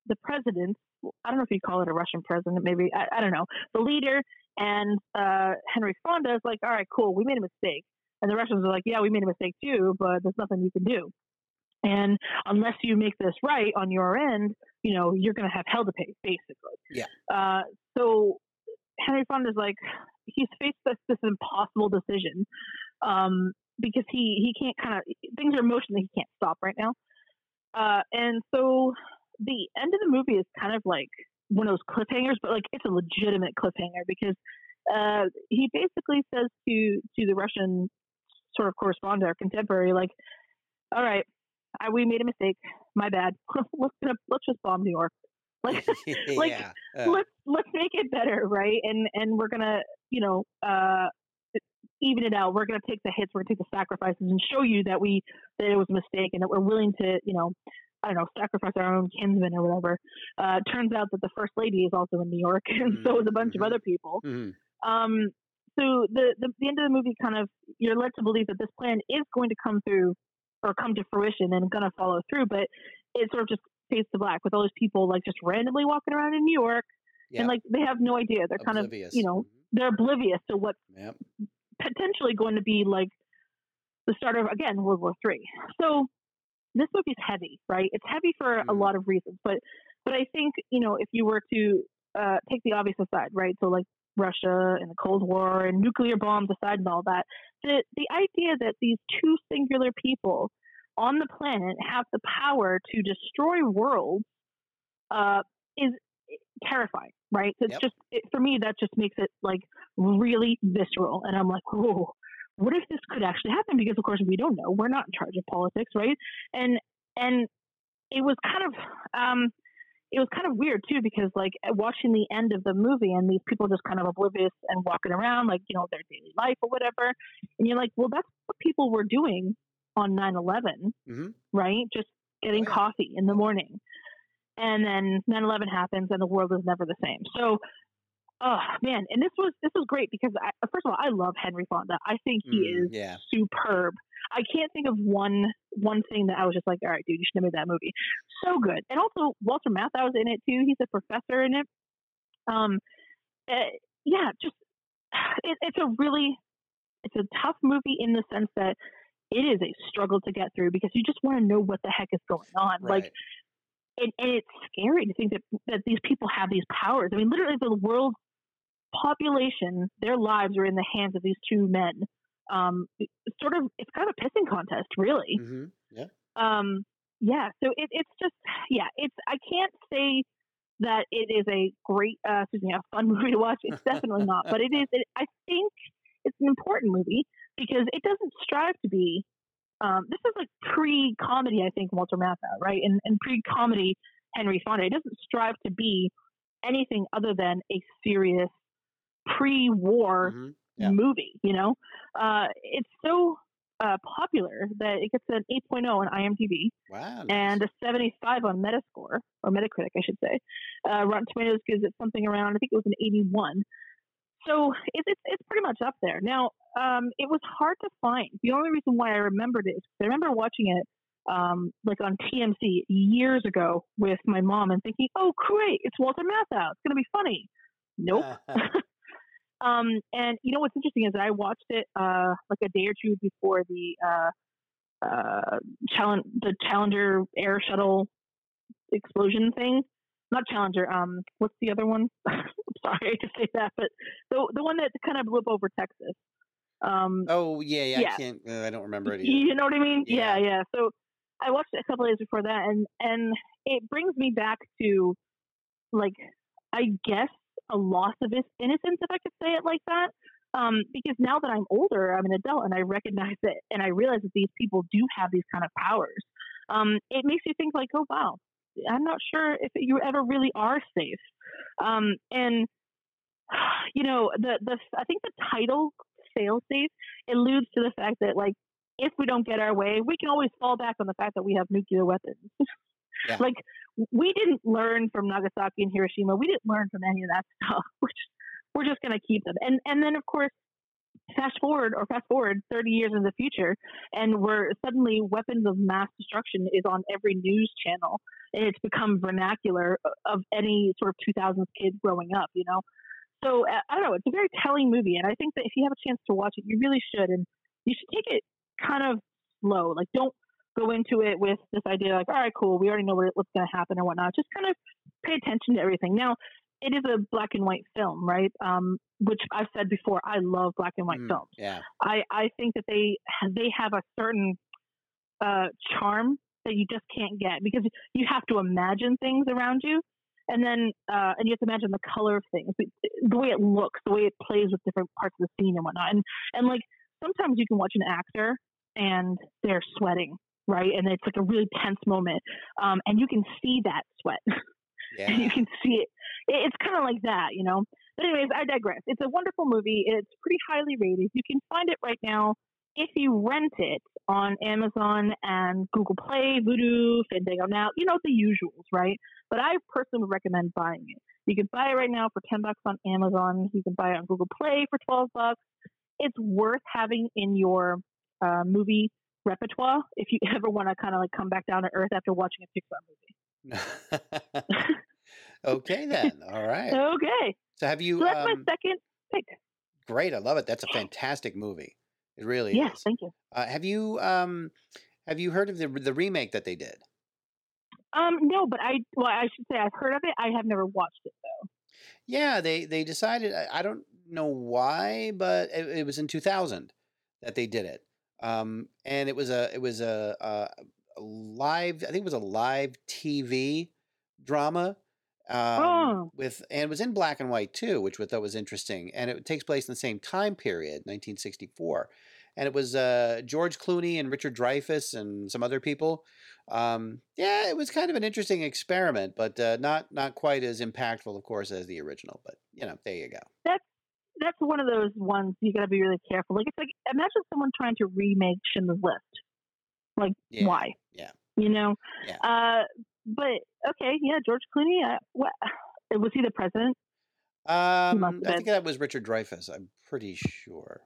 the president, I don't know if you call it a Russian president, maybe, I, I don't know, the leader and uh, Henry Fonda is like, all right, cool, we made a mistake. And the Russians are like, yeah, we made a mistake too, but there's nothing you can do. And unless you make this right on your end, you know, you're going to have hell to pay, basically. Yeah. Uh, so Henry Fonda's like, he's faced this, this impossible decision um, because he, he can't kind of, things are motion that he can't stop right now. Uh, and so the end of the movie is kind of like one of those cliffhangers, but like it's a legitimate cliffhanger because uh, he basically says to to the Russian sort of correspondent or contemporary, like, "All right, I, we made a mistake. My bad. [LAUGHS] let's let's just bomb New York. [LAUGHS] Like, [LAUGHS] like yeah. Uh, let's let's make it better, right? And and we're gonna, you know, uh, even it out. We're gonna take the hits. We're gonna take the sacrifices and show you that we that it was a mistake and that we're willing to, you know, I don't know, sacrifice our own kinsmen or whatever. Uh, turns out that the first lady is also in New York, [LAUGHS] and so is a bunch of other people. mhm. Um, so the, the the end of the movie kind of you're led to believe that this plan is going to come through or come to fruition and going to follow through, but it sort of just fades to black with all these people like just randomly walking around in New York Yeah. and like they have no idea. They're kind of you know they're oblivious to what's Yep. potentially going to be like the start of again World War Three. So this movie's heavy, right? It's heavy for a lot of reasons, but but I think you know if you were to uh, take the obvious aside, right? So like Russia and the Cold War and nuclear bombs aside and all that, the the idea that these two singular people on the planet have the power to destroy worlds uh, is terrifying, right? It's Yep. just it, for me that just makes it like really visceral, and I'm like, whoa, what if this could actually happen? Because of course we don't know. We're not in charge of politics, right? And and it was kind of um, it was kind of weird too because like watching the end of the movie and these people just kind of oblivious and walking around like you know their daily life or whatever and you're like well that's what people were doing on 9-11 Mm-hmm. right just getting coffee in the morning and then 9-11 happens and the world is never the same. So oh man and this was this was great because I, first of all i love henry fonda. I think he Mm, is yeah. superb. I can't think of one one thing that i was just like all right dude you should have made that movie. So good. And also walter matthau's in it too. He's a professor in it. Um uh, yeah just it, it's a really it's a tough movie in the sense that it is a struggle to get through because you just want to know what the heck is going on. Like Right. And, and it's scary to think that, that these people have these powers. I mean, literally, the world's population, their lives are in the hands of these two men. Um, sort of, it's kind of a pissing contest, really. Mm-hmm. Yeah. Um, yeah. So it, it's just, yeah, it's, I can't say that it is a great, uh, excuse me, a fun [LAUGHS] movie to watch. It's definitely not, but it is, it, I think it's an important movie because it doesn't strive to be um, this is like pre-comedy, I think Walter Matthau, right? And, and pre-comedy Henry Fonda. It doesn't strive to be anything other than a serious pre-war Mm-hmm. Yeah. movie. You know, uh, it's so uh, popular that it gets an 8.0 on IMDb Wow. and a 75 on Metascore or Metacritic, I should say. Uh, Rotten Tomatoes gives it something around, I think it was an 81. So it's it's, it's pretty much up there. Now, um, it was hard to find. The only reason why I remembered it is I remember watching it um, like on TMC years ago with my mom and thinking, "Oh, great, it's Walter Matthau. It's going to be funny." Nope. [LAUGHS] [LAUGHS] um, and you know what's interesting is I watched it uh, like a day or two before the uh, uh, challenge the Challenger air shuttle explosion thing. Not Challenger. Um, what's the other one? [LAUGHS] I'm sorry to say that, but the the one that kind of blew up over Texas. Um, oh yeah, yeah. yeah. I can't. Uh, I don't remember it either. you know what I mean? Yeah. yeah, So I watched it a couple days before that, and and it brings me back to like I guess a loss of innocence, if I could say it like that. Um, because now that I'm older, I'm an adult, and I recognize it, and I realize that these people do have these kind of powers. Um, it makes you think like, oh wow, I'm not sure if you ever really are safe. Um, and [SIGHS] you know, the the I think the title "fail safe" alludes to the fact that like if we don't get our way, we can always fall back on the fact that we have nuclear weapons. [LAUGHS] Yeah. like we didn't learn from Nagasaki and Hiroshima. We didn't learn from any of that stuff. [LAUGHS] We're just, we're just going to keep them. And and then of course, fast forward or fast forward 30 years in the future, and we're suddenly weapons of mass destruction is on every news channel, and it's become vernacular of any sort of 2000s kid growing up. You know. So uh, I don't know. It's a very telling movie, and I think that if you have a chance to watch it, you really should, and you should take it kind of slow. Like, don't go into it with this idea like, all right, cool, we already know what, what's going to happen and whatnot. Just kind of pay attention to everything. Now, it is a black and white film, right? Um, which I've said before, I love black and white Mm, films. Yeah. I, I think that they they have a certain uh, charm that you just can't get because you have to imagine things around you, and then uh, and you have to imagine the color of things, the, way it looks, the way it plays with different parts of the scene and whatnot. And and like sometimes you can watch an actor and they're sweating, right? And it's like a really tense moment, um, and you can see that sweat. [LAUGHS] Yeah. you can see it. It it's kind of like that, you know. But anyways, I digress. It's a wonderful movie. It's pretty highly rated. You can find it right now if you rent it on Amazon and Google Play, Vudu, Fandango Now. You know the usuals, right? But I personally would recommend buying it. You can buy it right now for ten bucks on Amazon. You can buy it on Google Play for twelve bucks. It's worth having in your uh, movie repertoire if you [LAUGHS] ever want to kind of like come back down to earth after watching a Pixar movie. [LAUGHS] [LAUGHS] okay then. All right. Okay. So have you? So that's um, my second pick. Great. I love it. That's a fantastic movie. It really Yes, is. thank you. Uh, have you um have you heard of the the remake that they did? Um, no, but I well, I should say I've heard of it. I have never watched it though. Yeah, they they decided. I, I don't know why, but it, it was in 2000 that they did it. Um, and it was a it was a, a, a live. I think it was a live TV drama. Um, Oh. with and it was in black and white too, which I thought was interesting. And it takes place in the same time period, 1964. and it was uh, George Clooney and Richard Dreyfuss and some other people. Um, yeah, it was kind of an interesting experiment, but uh, not not quite as impactful, of course, as the original. But you know, there you go. That's that's one of those ones you got to be really careful. Like it's like imagine someone trying to remake Schindler's List. Like Yeah. why? Yeah. You know. Yeah. Uh, but okay, yeah, George Clooney. Uh, what [SIGHS] was he the president? Um, I think that was Richard Dreyfuss. I'm pretty sure.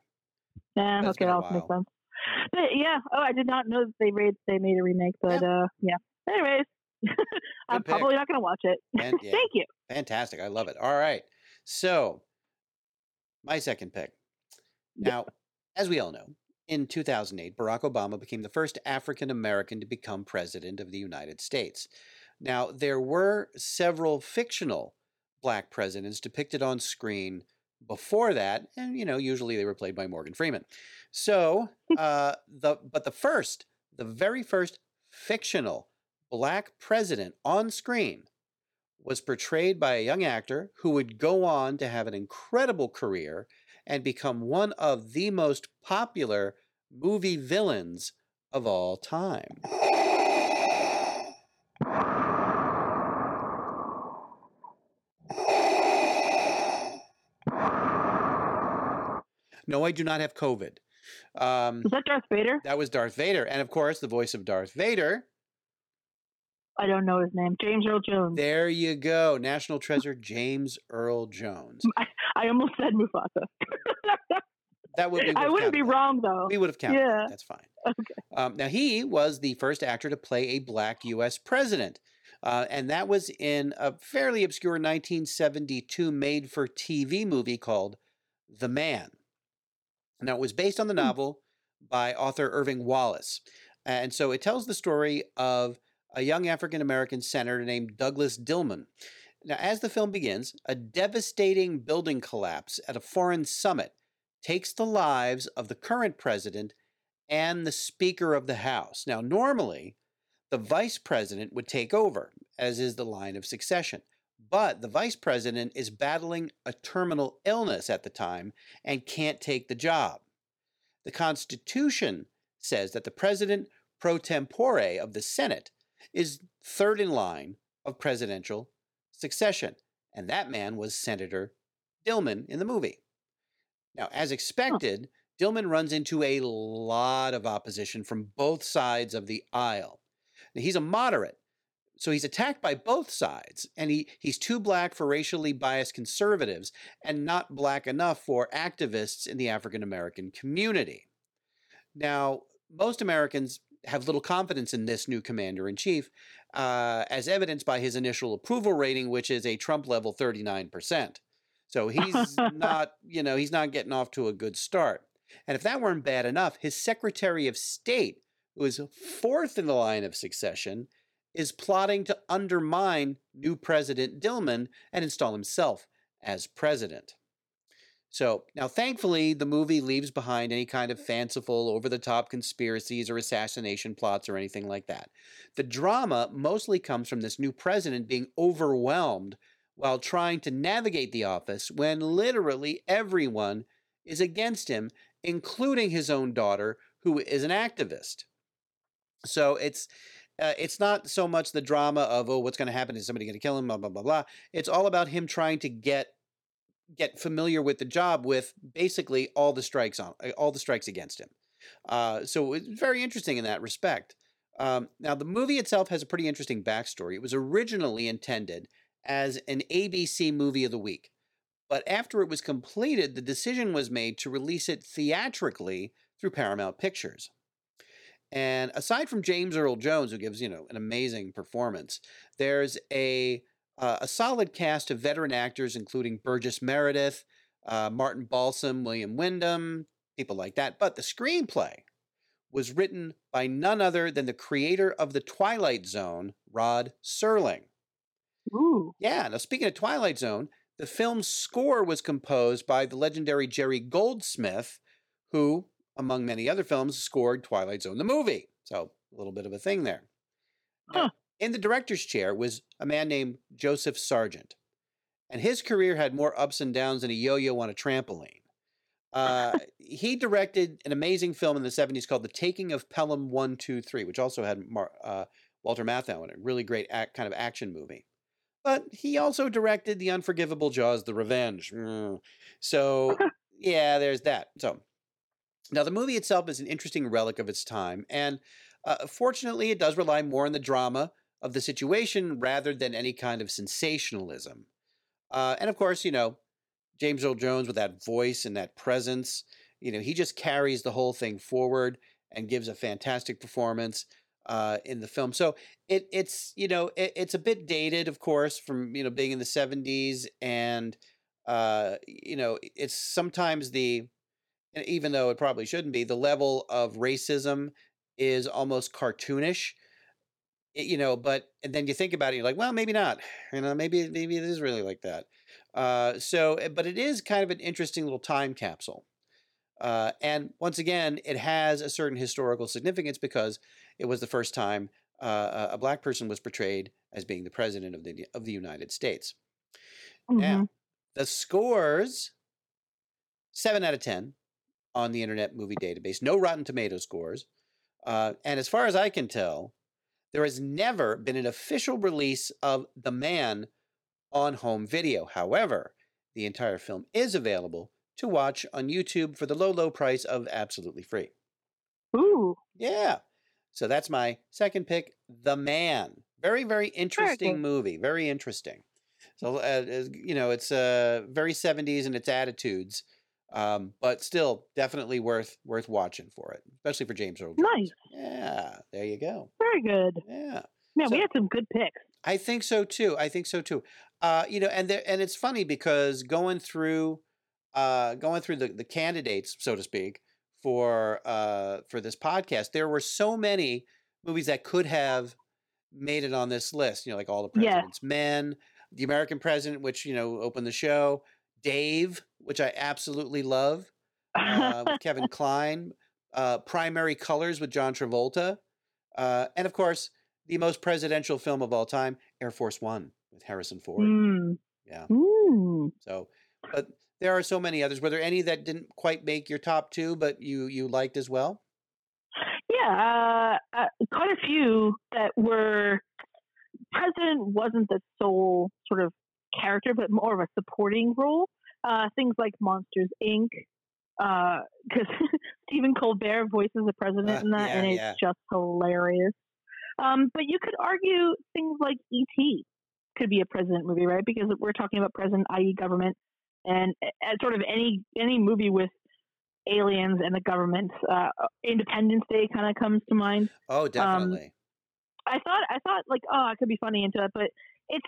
Yeah, it's okay, that makes sense. But yeah, oh, I did not know that they made they made a remake, but uh, yeah. Anyways, [LAUGHS] I'm pick. probably not going to watch it. And- [LAUGHS] yeah. Thank you. Fantastic. I love it. All right. So, my second pick. Now, as we all know, in 2008, Barack Obama became the first African American to become president of the United States. Now, there were several fictional black presidents depicted on screen before that, and you know, usually they were played by Morgan Freeman. So, [LAUGHS] uh, the but the first, the very first fictional black president on screen was portrayed by a young actor who would go on to have an incredible career and become one of the most popular movie villains of all time. No, I do not have COVID. Um, Was that Darth Vader? that was Darth Vader. And of course, the voice of Darth Vader. I don't know his name. James Earl Jones. There you go. National treasure James Earl Jones. [LAUGHS] I, I almost said Mufasa. [LAUGHS] That would I wouldn't be that. wrong though. We would have counted. that. Yeah. That's fine. [LAUGHS] Okay. Um, now, he was the first actor to play a black U.S. president. Uh, and that was in a fairly obscure 1972 made for TV movie called The Man. Now, it was based on the novel by author Irving Wallace. And so it tells the story of a young African American senator named Douglas Dillman. Now, as the film begins, a devastating building collapse at a foreign summit takes the lives of the current president and the Speaker of the House. Now, normally, the vice president would take over, as is the line of succession. But the vice president is battling a terminal illness at the time and can't take the job. The Constitution says that the president pro tempore of the Senate is third in line of presidential succession, and that man was Senator Dillman in the movie. Now, as expected, Dillman runs into a lot of opposition from both sides of the aisle. Now, he's a moderate, so he's attacked by both sides, and he, he's too black for racially biased conservatives and not black enough for activists in the African American community. Now, most Americans have little confidence in this new commander in chief, uh, as evidenced by his initial approval rating, which is a Trump level 39%. So [LAUGHS] he's not, you know, he's not getting off to a good start. And if that weren't bad enough, his Secretary of State, who is fourth in the line of succession, is plotting to undermine new President Dillman and install himself as president. So now, thankfully, the movie leaves behind any kind of fanciful, over the top conspiracies or assassination plots or anything like that. The drama mostly comes from this new president being overwhelmed while trying to navigate the office when literally everyone is against him, including his own daughter, who is an activist. So it's uh, it's not so much the drama of oh what's going to happen is somebody going to kill him blah blah blah blah. It's all about him trying to get get familiar with the job with basically all the strikes on all the strikes against him. Uh, so it's very interesting in that respect. Um, now the movie itself has a pretty interesting backstory. It was originally intended as an ABC movie of the week. But after it was completed, the decision was made to release it theatrically through Paramount Pictures. And aside from James Earl Jones, who gives, you know, an amazing performance, there's a uh, a solid cast of veteran actors, including Burgess Meredith, uh, Martin Balsam, William Windom, people like that. But the screenplay was written by none other than the creator of The Twilight Zone, Rod Serling. Ooh. Yeah. Now, speaking of Twilight Zone, the film's score was composed by the legendary Jerry Goldsmith, who, among many other films, scored Twilight Zone, the movie. So, a little bit of a thing there. Now, in the director's chair was a man named Joseph Sargent, and his career had more ups and downs than a yo yo on a trampoline. [LAUGHS] Uh, he directed an amazing film in the 70s called The Taking of Pelham 123, which also had Mar- uh, Walter Matthau in it. Really great act, kind of action movie. But he also directed The Unforgivable Jaws, The Revenge. Mm. So, [LAUGHS] yeah, there's that. So, now the movie itself is an interesting relic of its time. And uh, fortunately, it does rely more on the drama of the situation rather than any kind of sensationalism. Uh, and of course, you know, James Earl Jones with that voice and that presence, you know, he just carries the whole thing forward and gives a fantastic performance uh, in the film. So it it's you know it, it's a bit dated, of course, from you know being in the seventies, and uh, you know it's sometimes the even though it probably shouldn't be the level of racism is almost cartoonish you know but and then you think about it you're like well maybe not you know maybe maybe it is really like that. Uh, so eh, but it is kind of an interesting little time capsule. Uh, and once again it has a certain historical significance because it was the first time uh, a black person was portrayed as being the president of the of the United States. Mm-hmm. now the scores 7 out of 10 on the internet movie database no rotten tomato scores uh, and as far as i can tell there has never been an official release of The Man on home video. However, the entire film is available to watch on YouTube for the low, low price of absolutely free. Ooh. Yeah. So that's my second pick, The Man. Very, very interesting very movie. Very interesting. So, uh, you know, it's uh, very 70s in its attitudes. Um, but still, definitely worth worth watching for it, especially for James Earl Jones. Nice. Yeah, there you go. Very good. Yeah. Yeah, so, we had some good picks. I think so too. I think so too. Uh, you know, and there, and it's funny because going through, uh, going through the, the candidates, so to speak, for uh, for this podcast, there were so many movies that could have made it on this list. You know, like All the President's yeah. Men, The American President, which you know opened the show, Dave, which I absolutely love, uh, with [LAUGHS] Kevin Kline, uh, Primary Colors with John Travolta, uh, and of course, the most presidential film of all time, Air Force One with Harrison Ford. Mm. Yeah. Mm. So, but there are so many others. Were there any that didn't quite make your top two, but you you liked as well? Yeah, uh, uh, quite a few that were. President wasn't the sole sort of character, but more of a supporting role. Uh, things like Monsters Inc. Because uh, [LAUGHS] Stephen Colbert voices the president in that, yeah, and it's yeah. just hilarious. Um, but you could argue things like E.T. could be a president movie, right? Because we're talking about president, i.e., government, and at sort of any any movie with aliens and the government, uh, Independence Day kind of comes to mind. Oh, definitely. Um, I thought I thought like oh it could be funny into it, but it's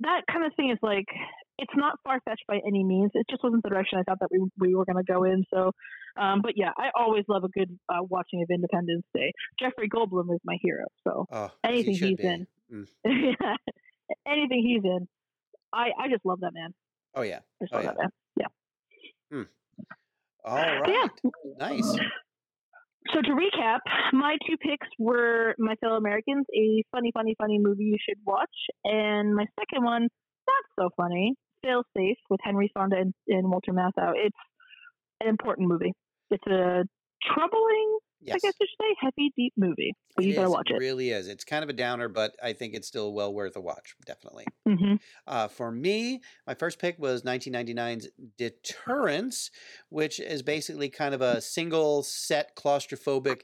that kind of thing is like it's not far fetched by any means. It just wasn't the direction I thought that we we were going to go in. So, um, but yeah, I always love a good uh, watching of Independence Day. Jeffrey Goldblum is my hero. So oh, anything he he's be. in, mm. [LAUGHS] yeah, anything he's in, I I just love that man. Oh yeah, just oh, love yeah. that man. Yeah. Hmm. All right. Yeah. Nice. So to recap, my two picks were My Fellow Americans, a funny, funny, funny movie you should watch, and my second one, not so funny, Fail Safe with Henry Fonda and, and Walter Matthau. It's an important movie. It's a troubling, yes. I guess you should say, heavy, deep movie. But It you gotta watch it. really is. It's kind of a downer, but I think it's still well worth a watch. Definitely. hmm Uh, for me, my first pick was 1999's Deterrence, which is basically kind of a single set claustrophobic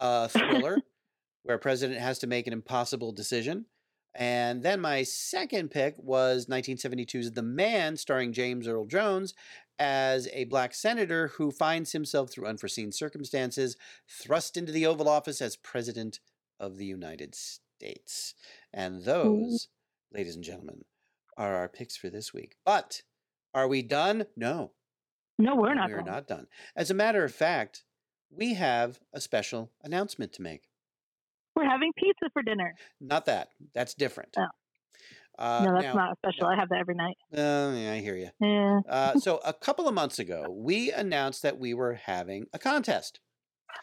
uh, thriller [LAUGHS] where a president has to make an impossible decision. And then my second pick was 1972's The Man, starring James Earl Jones as a black senator who finds himself through unforeseen circumstances thrust into the Oval Office as President of the United States. And those, ladies and gentlemen, are our picks for this week. But are we done? No. No, we're not. We're not done. As a matter of fact, we have a special announcement to make. We're having pizza for dinner. Not that. That's different. Oh. Uh, no, that's now- not special. I have that every night. Uh, yeah, I hear you. Yeah. Uh, so a couple of months ago, we announced that we were having a contest.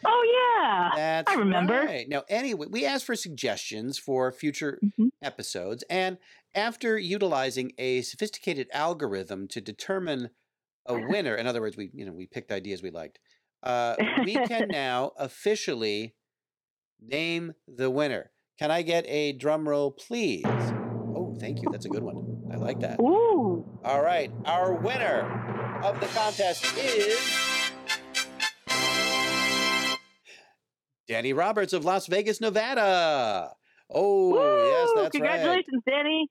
Oh yeah, That's I remember. right. Now, anyway, we asked for suggestions for future Mhm. episodes, and after utilizing a sophisticated algorithm to determine a winner. In other words, we you know we picked ideas we liked. Uh, we can [LAUGHS] now officially name the winner. Can I get a drum roll, please? Oh, thank you. That's a good one. I like that. Ooh. All right. Our winner of the contest is Danny Roberts of Las Vegas, Nevada. Oh, Woo! yes, that's right. Congratulations, Danny.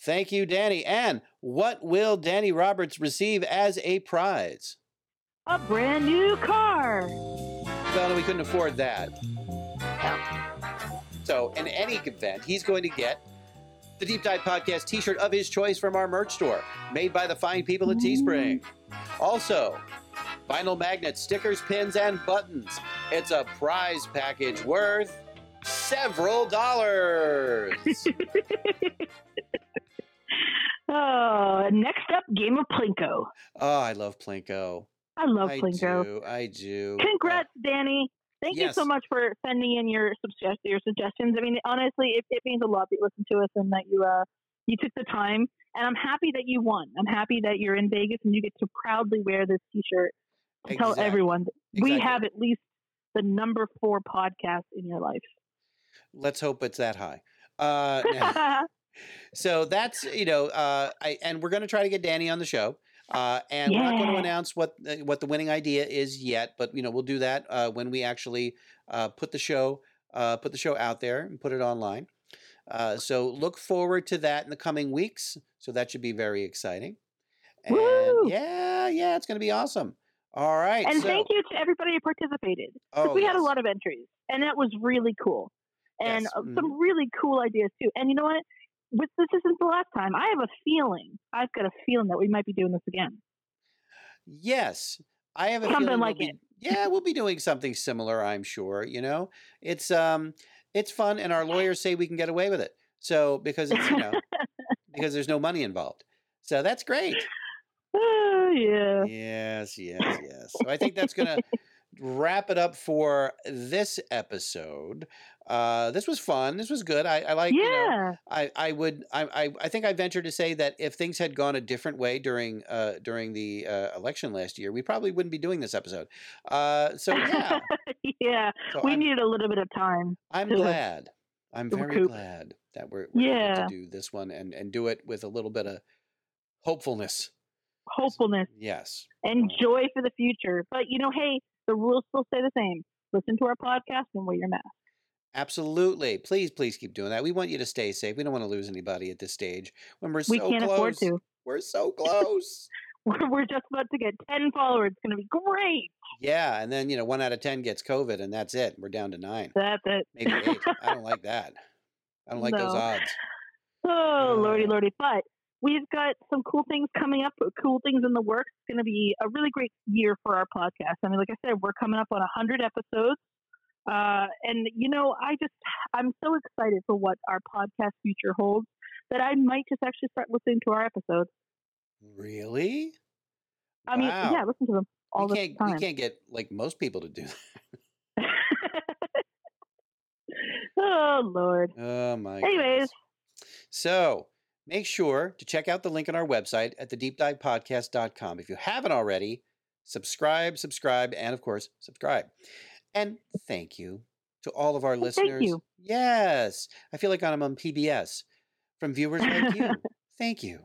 Thank you, Danny. And what will Danny Roberts receive as a prize? A brand new car. Well, we couldn't afford that. So, in any event, he's going to get the Deep Dive Podcast t shirt of his choice from our merch store, made by the fine people at Teespring. Also, vinyl magnets, stickers, pins, and buttons. It's a prize package worth several dollars. [LAUGHS] Oh, next up, game of Plinko. oh, I love Plinko. I love I Plinko. do. I do. Congrats, Danny. Thank you so much for sending in your suggest- your suggestions. I mean, honestly, it, it means a lot that you listen to us and that you uh you took the time. And I'm happy that you won. I'm happy that you're in Vegas and you get to proudly wear this T-shirt to tell everyone that we have at least the number four podcast in your life. Let's hope it's that high. Uh, [LAUGHS] [LAUGHS] so that's you know, uh, I and we're going to try to get Danny on the show. Uh, and we're not going to announce what uh, what the winning idea is yet, but you know we'll do that uh, when we actually uh, put the show uh, put the show out there and put it online. Uh, so look forward to that in the coming weeks. So that should be very exciting. And Woo! yeah, yeah, it's going to be awesome. All right, and so, thank you to everybody who participated. Oh, we had a lot of entries, and that was really cool. And Yes, some really cool ideas too. And you know what? With this isn't the last time. I have a feeling. I've got a feeling that we might be doing this again. Yes, I have a Something feeling like we'll be, it. [LAUGHS] Yeah, we'll be doing something similar. I'm sure. You know, it's um, it's fun, and our lawyers say we can get away with it. So because it's you know [LAUGHS] because there's no money involved. So that's great. Oh yeah. Yes, yes, yes. So I think that's gonna [LAUGHS] wrap it up for this episode. Uh, this was fun. This was good. I, I like. You know, Yeah. I, I would I, I I think I venture to say that if things had gone a different way during uh during the uh, election last year, we probably wouldn't be doing this episode. Uh, so yeah, [LAUGHS] yeah. So we I'm- needed a little bit of time. I'm glad. I'm very recoup. glad that we're, we're able Yeah. to do this one and and do it with a little bit of hopefulness. Hopefulness Yes. and joy for the future. But you know, hey, the rules still stay the same. Listen to our podcast and wear your mask. Absolutely. Please, please keep doing that. We want you to stay safe. We don't want to lose anybody at this stage when we're so we can't close. afford to. We're so [LAUGHS] close. We're, just about to get 10 followers. It's going to be great. yeah, and then you know, one out of ten gets COVID, and that's it. We're down to nine, That's it. maybe eight. I don't like that. I don't like those odds. Oh, lordy, lordy. But we've got some cool things coming up, uh, cool things in the works. It's going to be a really great year for our podcast. I mean, like I said, we're coming up on 100 episodes. Uh, and, you know, I just, I'm so excited for what our podcast future holds that I might just actually start listening to our episodes. Really? I mean, yeah, listen to them all we the time. We can't get like most people to do that. [LAUGHS] oh, Lord. Oh my. Anyways, goodness. So make sure to check out the link on our website at thedeepdivepodcast.com. If you haven't already, subscribe, subscribe, and of course, subscribe. And thank you to all of our thank listeners. you. Yes. I feel like I'm on PBS from viewers like [LAUGHS] you. thank you.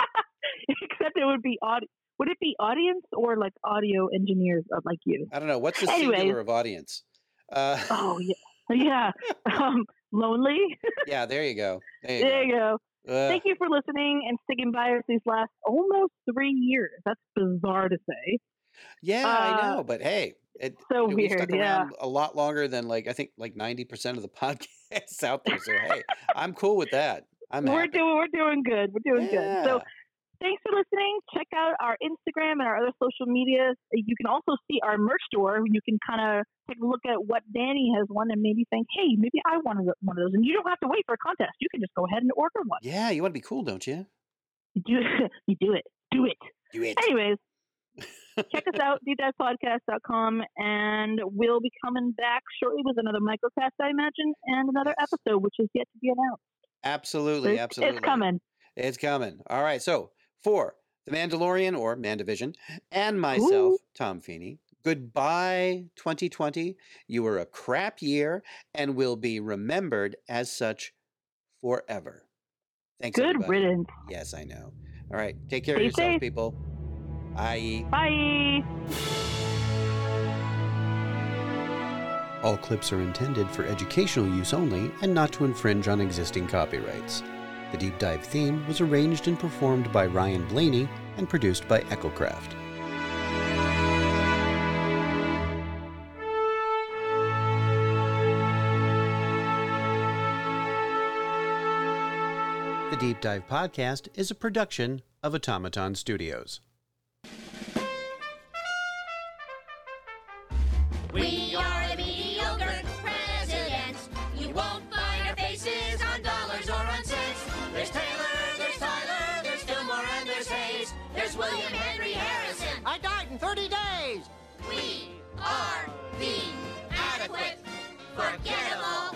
except it would be audio. Would it be audience or like audio engineers like you? I don't know. What's the Anyways. singular of audience? Uh, Oh yeah, [LAUGHS] [LAUGHS] yeah. Um, lonely. yeah, there you go. There you there you go. go. Uh, Thank you for listening and sticking by us these last almost three years. That's bizarre to say. Yeah, I Uh, know, but hey, it, so we weird, stuck yeah. a lot longer than like I think like ninety percent of the [LAUGHS] podcasts out there. So hey, I'm cool with that. I'm we're happy. doing we're doing good. We're doing good. So thanks for listening. Check out our Instagram and our other social medias. You can also see our merch store. You can kind of take a look at what Danny has won and maybe think, hey, maybe I wanted one of those. And you don't have to wait for a contest. You can just go ahead and order one. Yeah, you want to be cool, don't you? You do [LAUGHS] you do it. Do it. Do it. Anyways, check us out, deepdivepodcast.com, and we'll be coming back shortly with another microcast, I imagine, and another Yes. episode, which is yet to be announced. Absolutely, It's- absolutely. It's coming. It's coming. All right. So for The Mandalorian or Mandivision, and myself, Tom Feeney. Goodbye, 2020. You were a crap year and will be remembered as such forever. Thanks. Good everybody. riddance. Yes, I know. All right. Take care Stay of yourself, safe. people. Bye. Bye. All clips are intended for educational use only and not to infringe on existing copyrights. The deep dive theme was arranged and performed by Ryan Blaney and produced by Echocraft. The Deep Dive Podcast is a production of Automaton Studios. We are the mediocre presidents. You won't find our faces on dollars or on cents. There's Taylor, there's Tyler, there's Fillmore, and there's Hayes. There's William Henry Harrison. I died in 30 days. We are the adequate, forgettable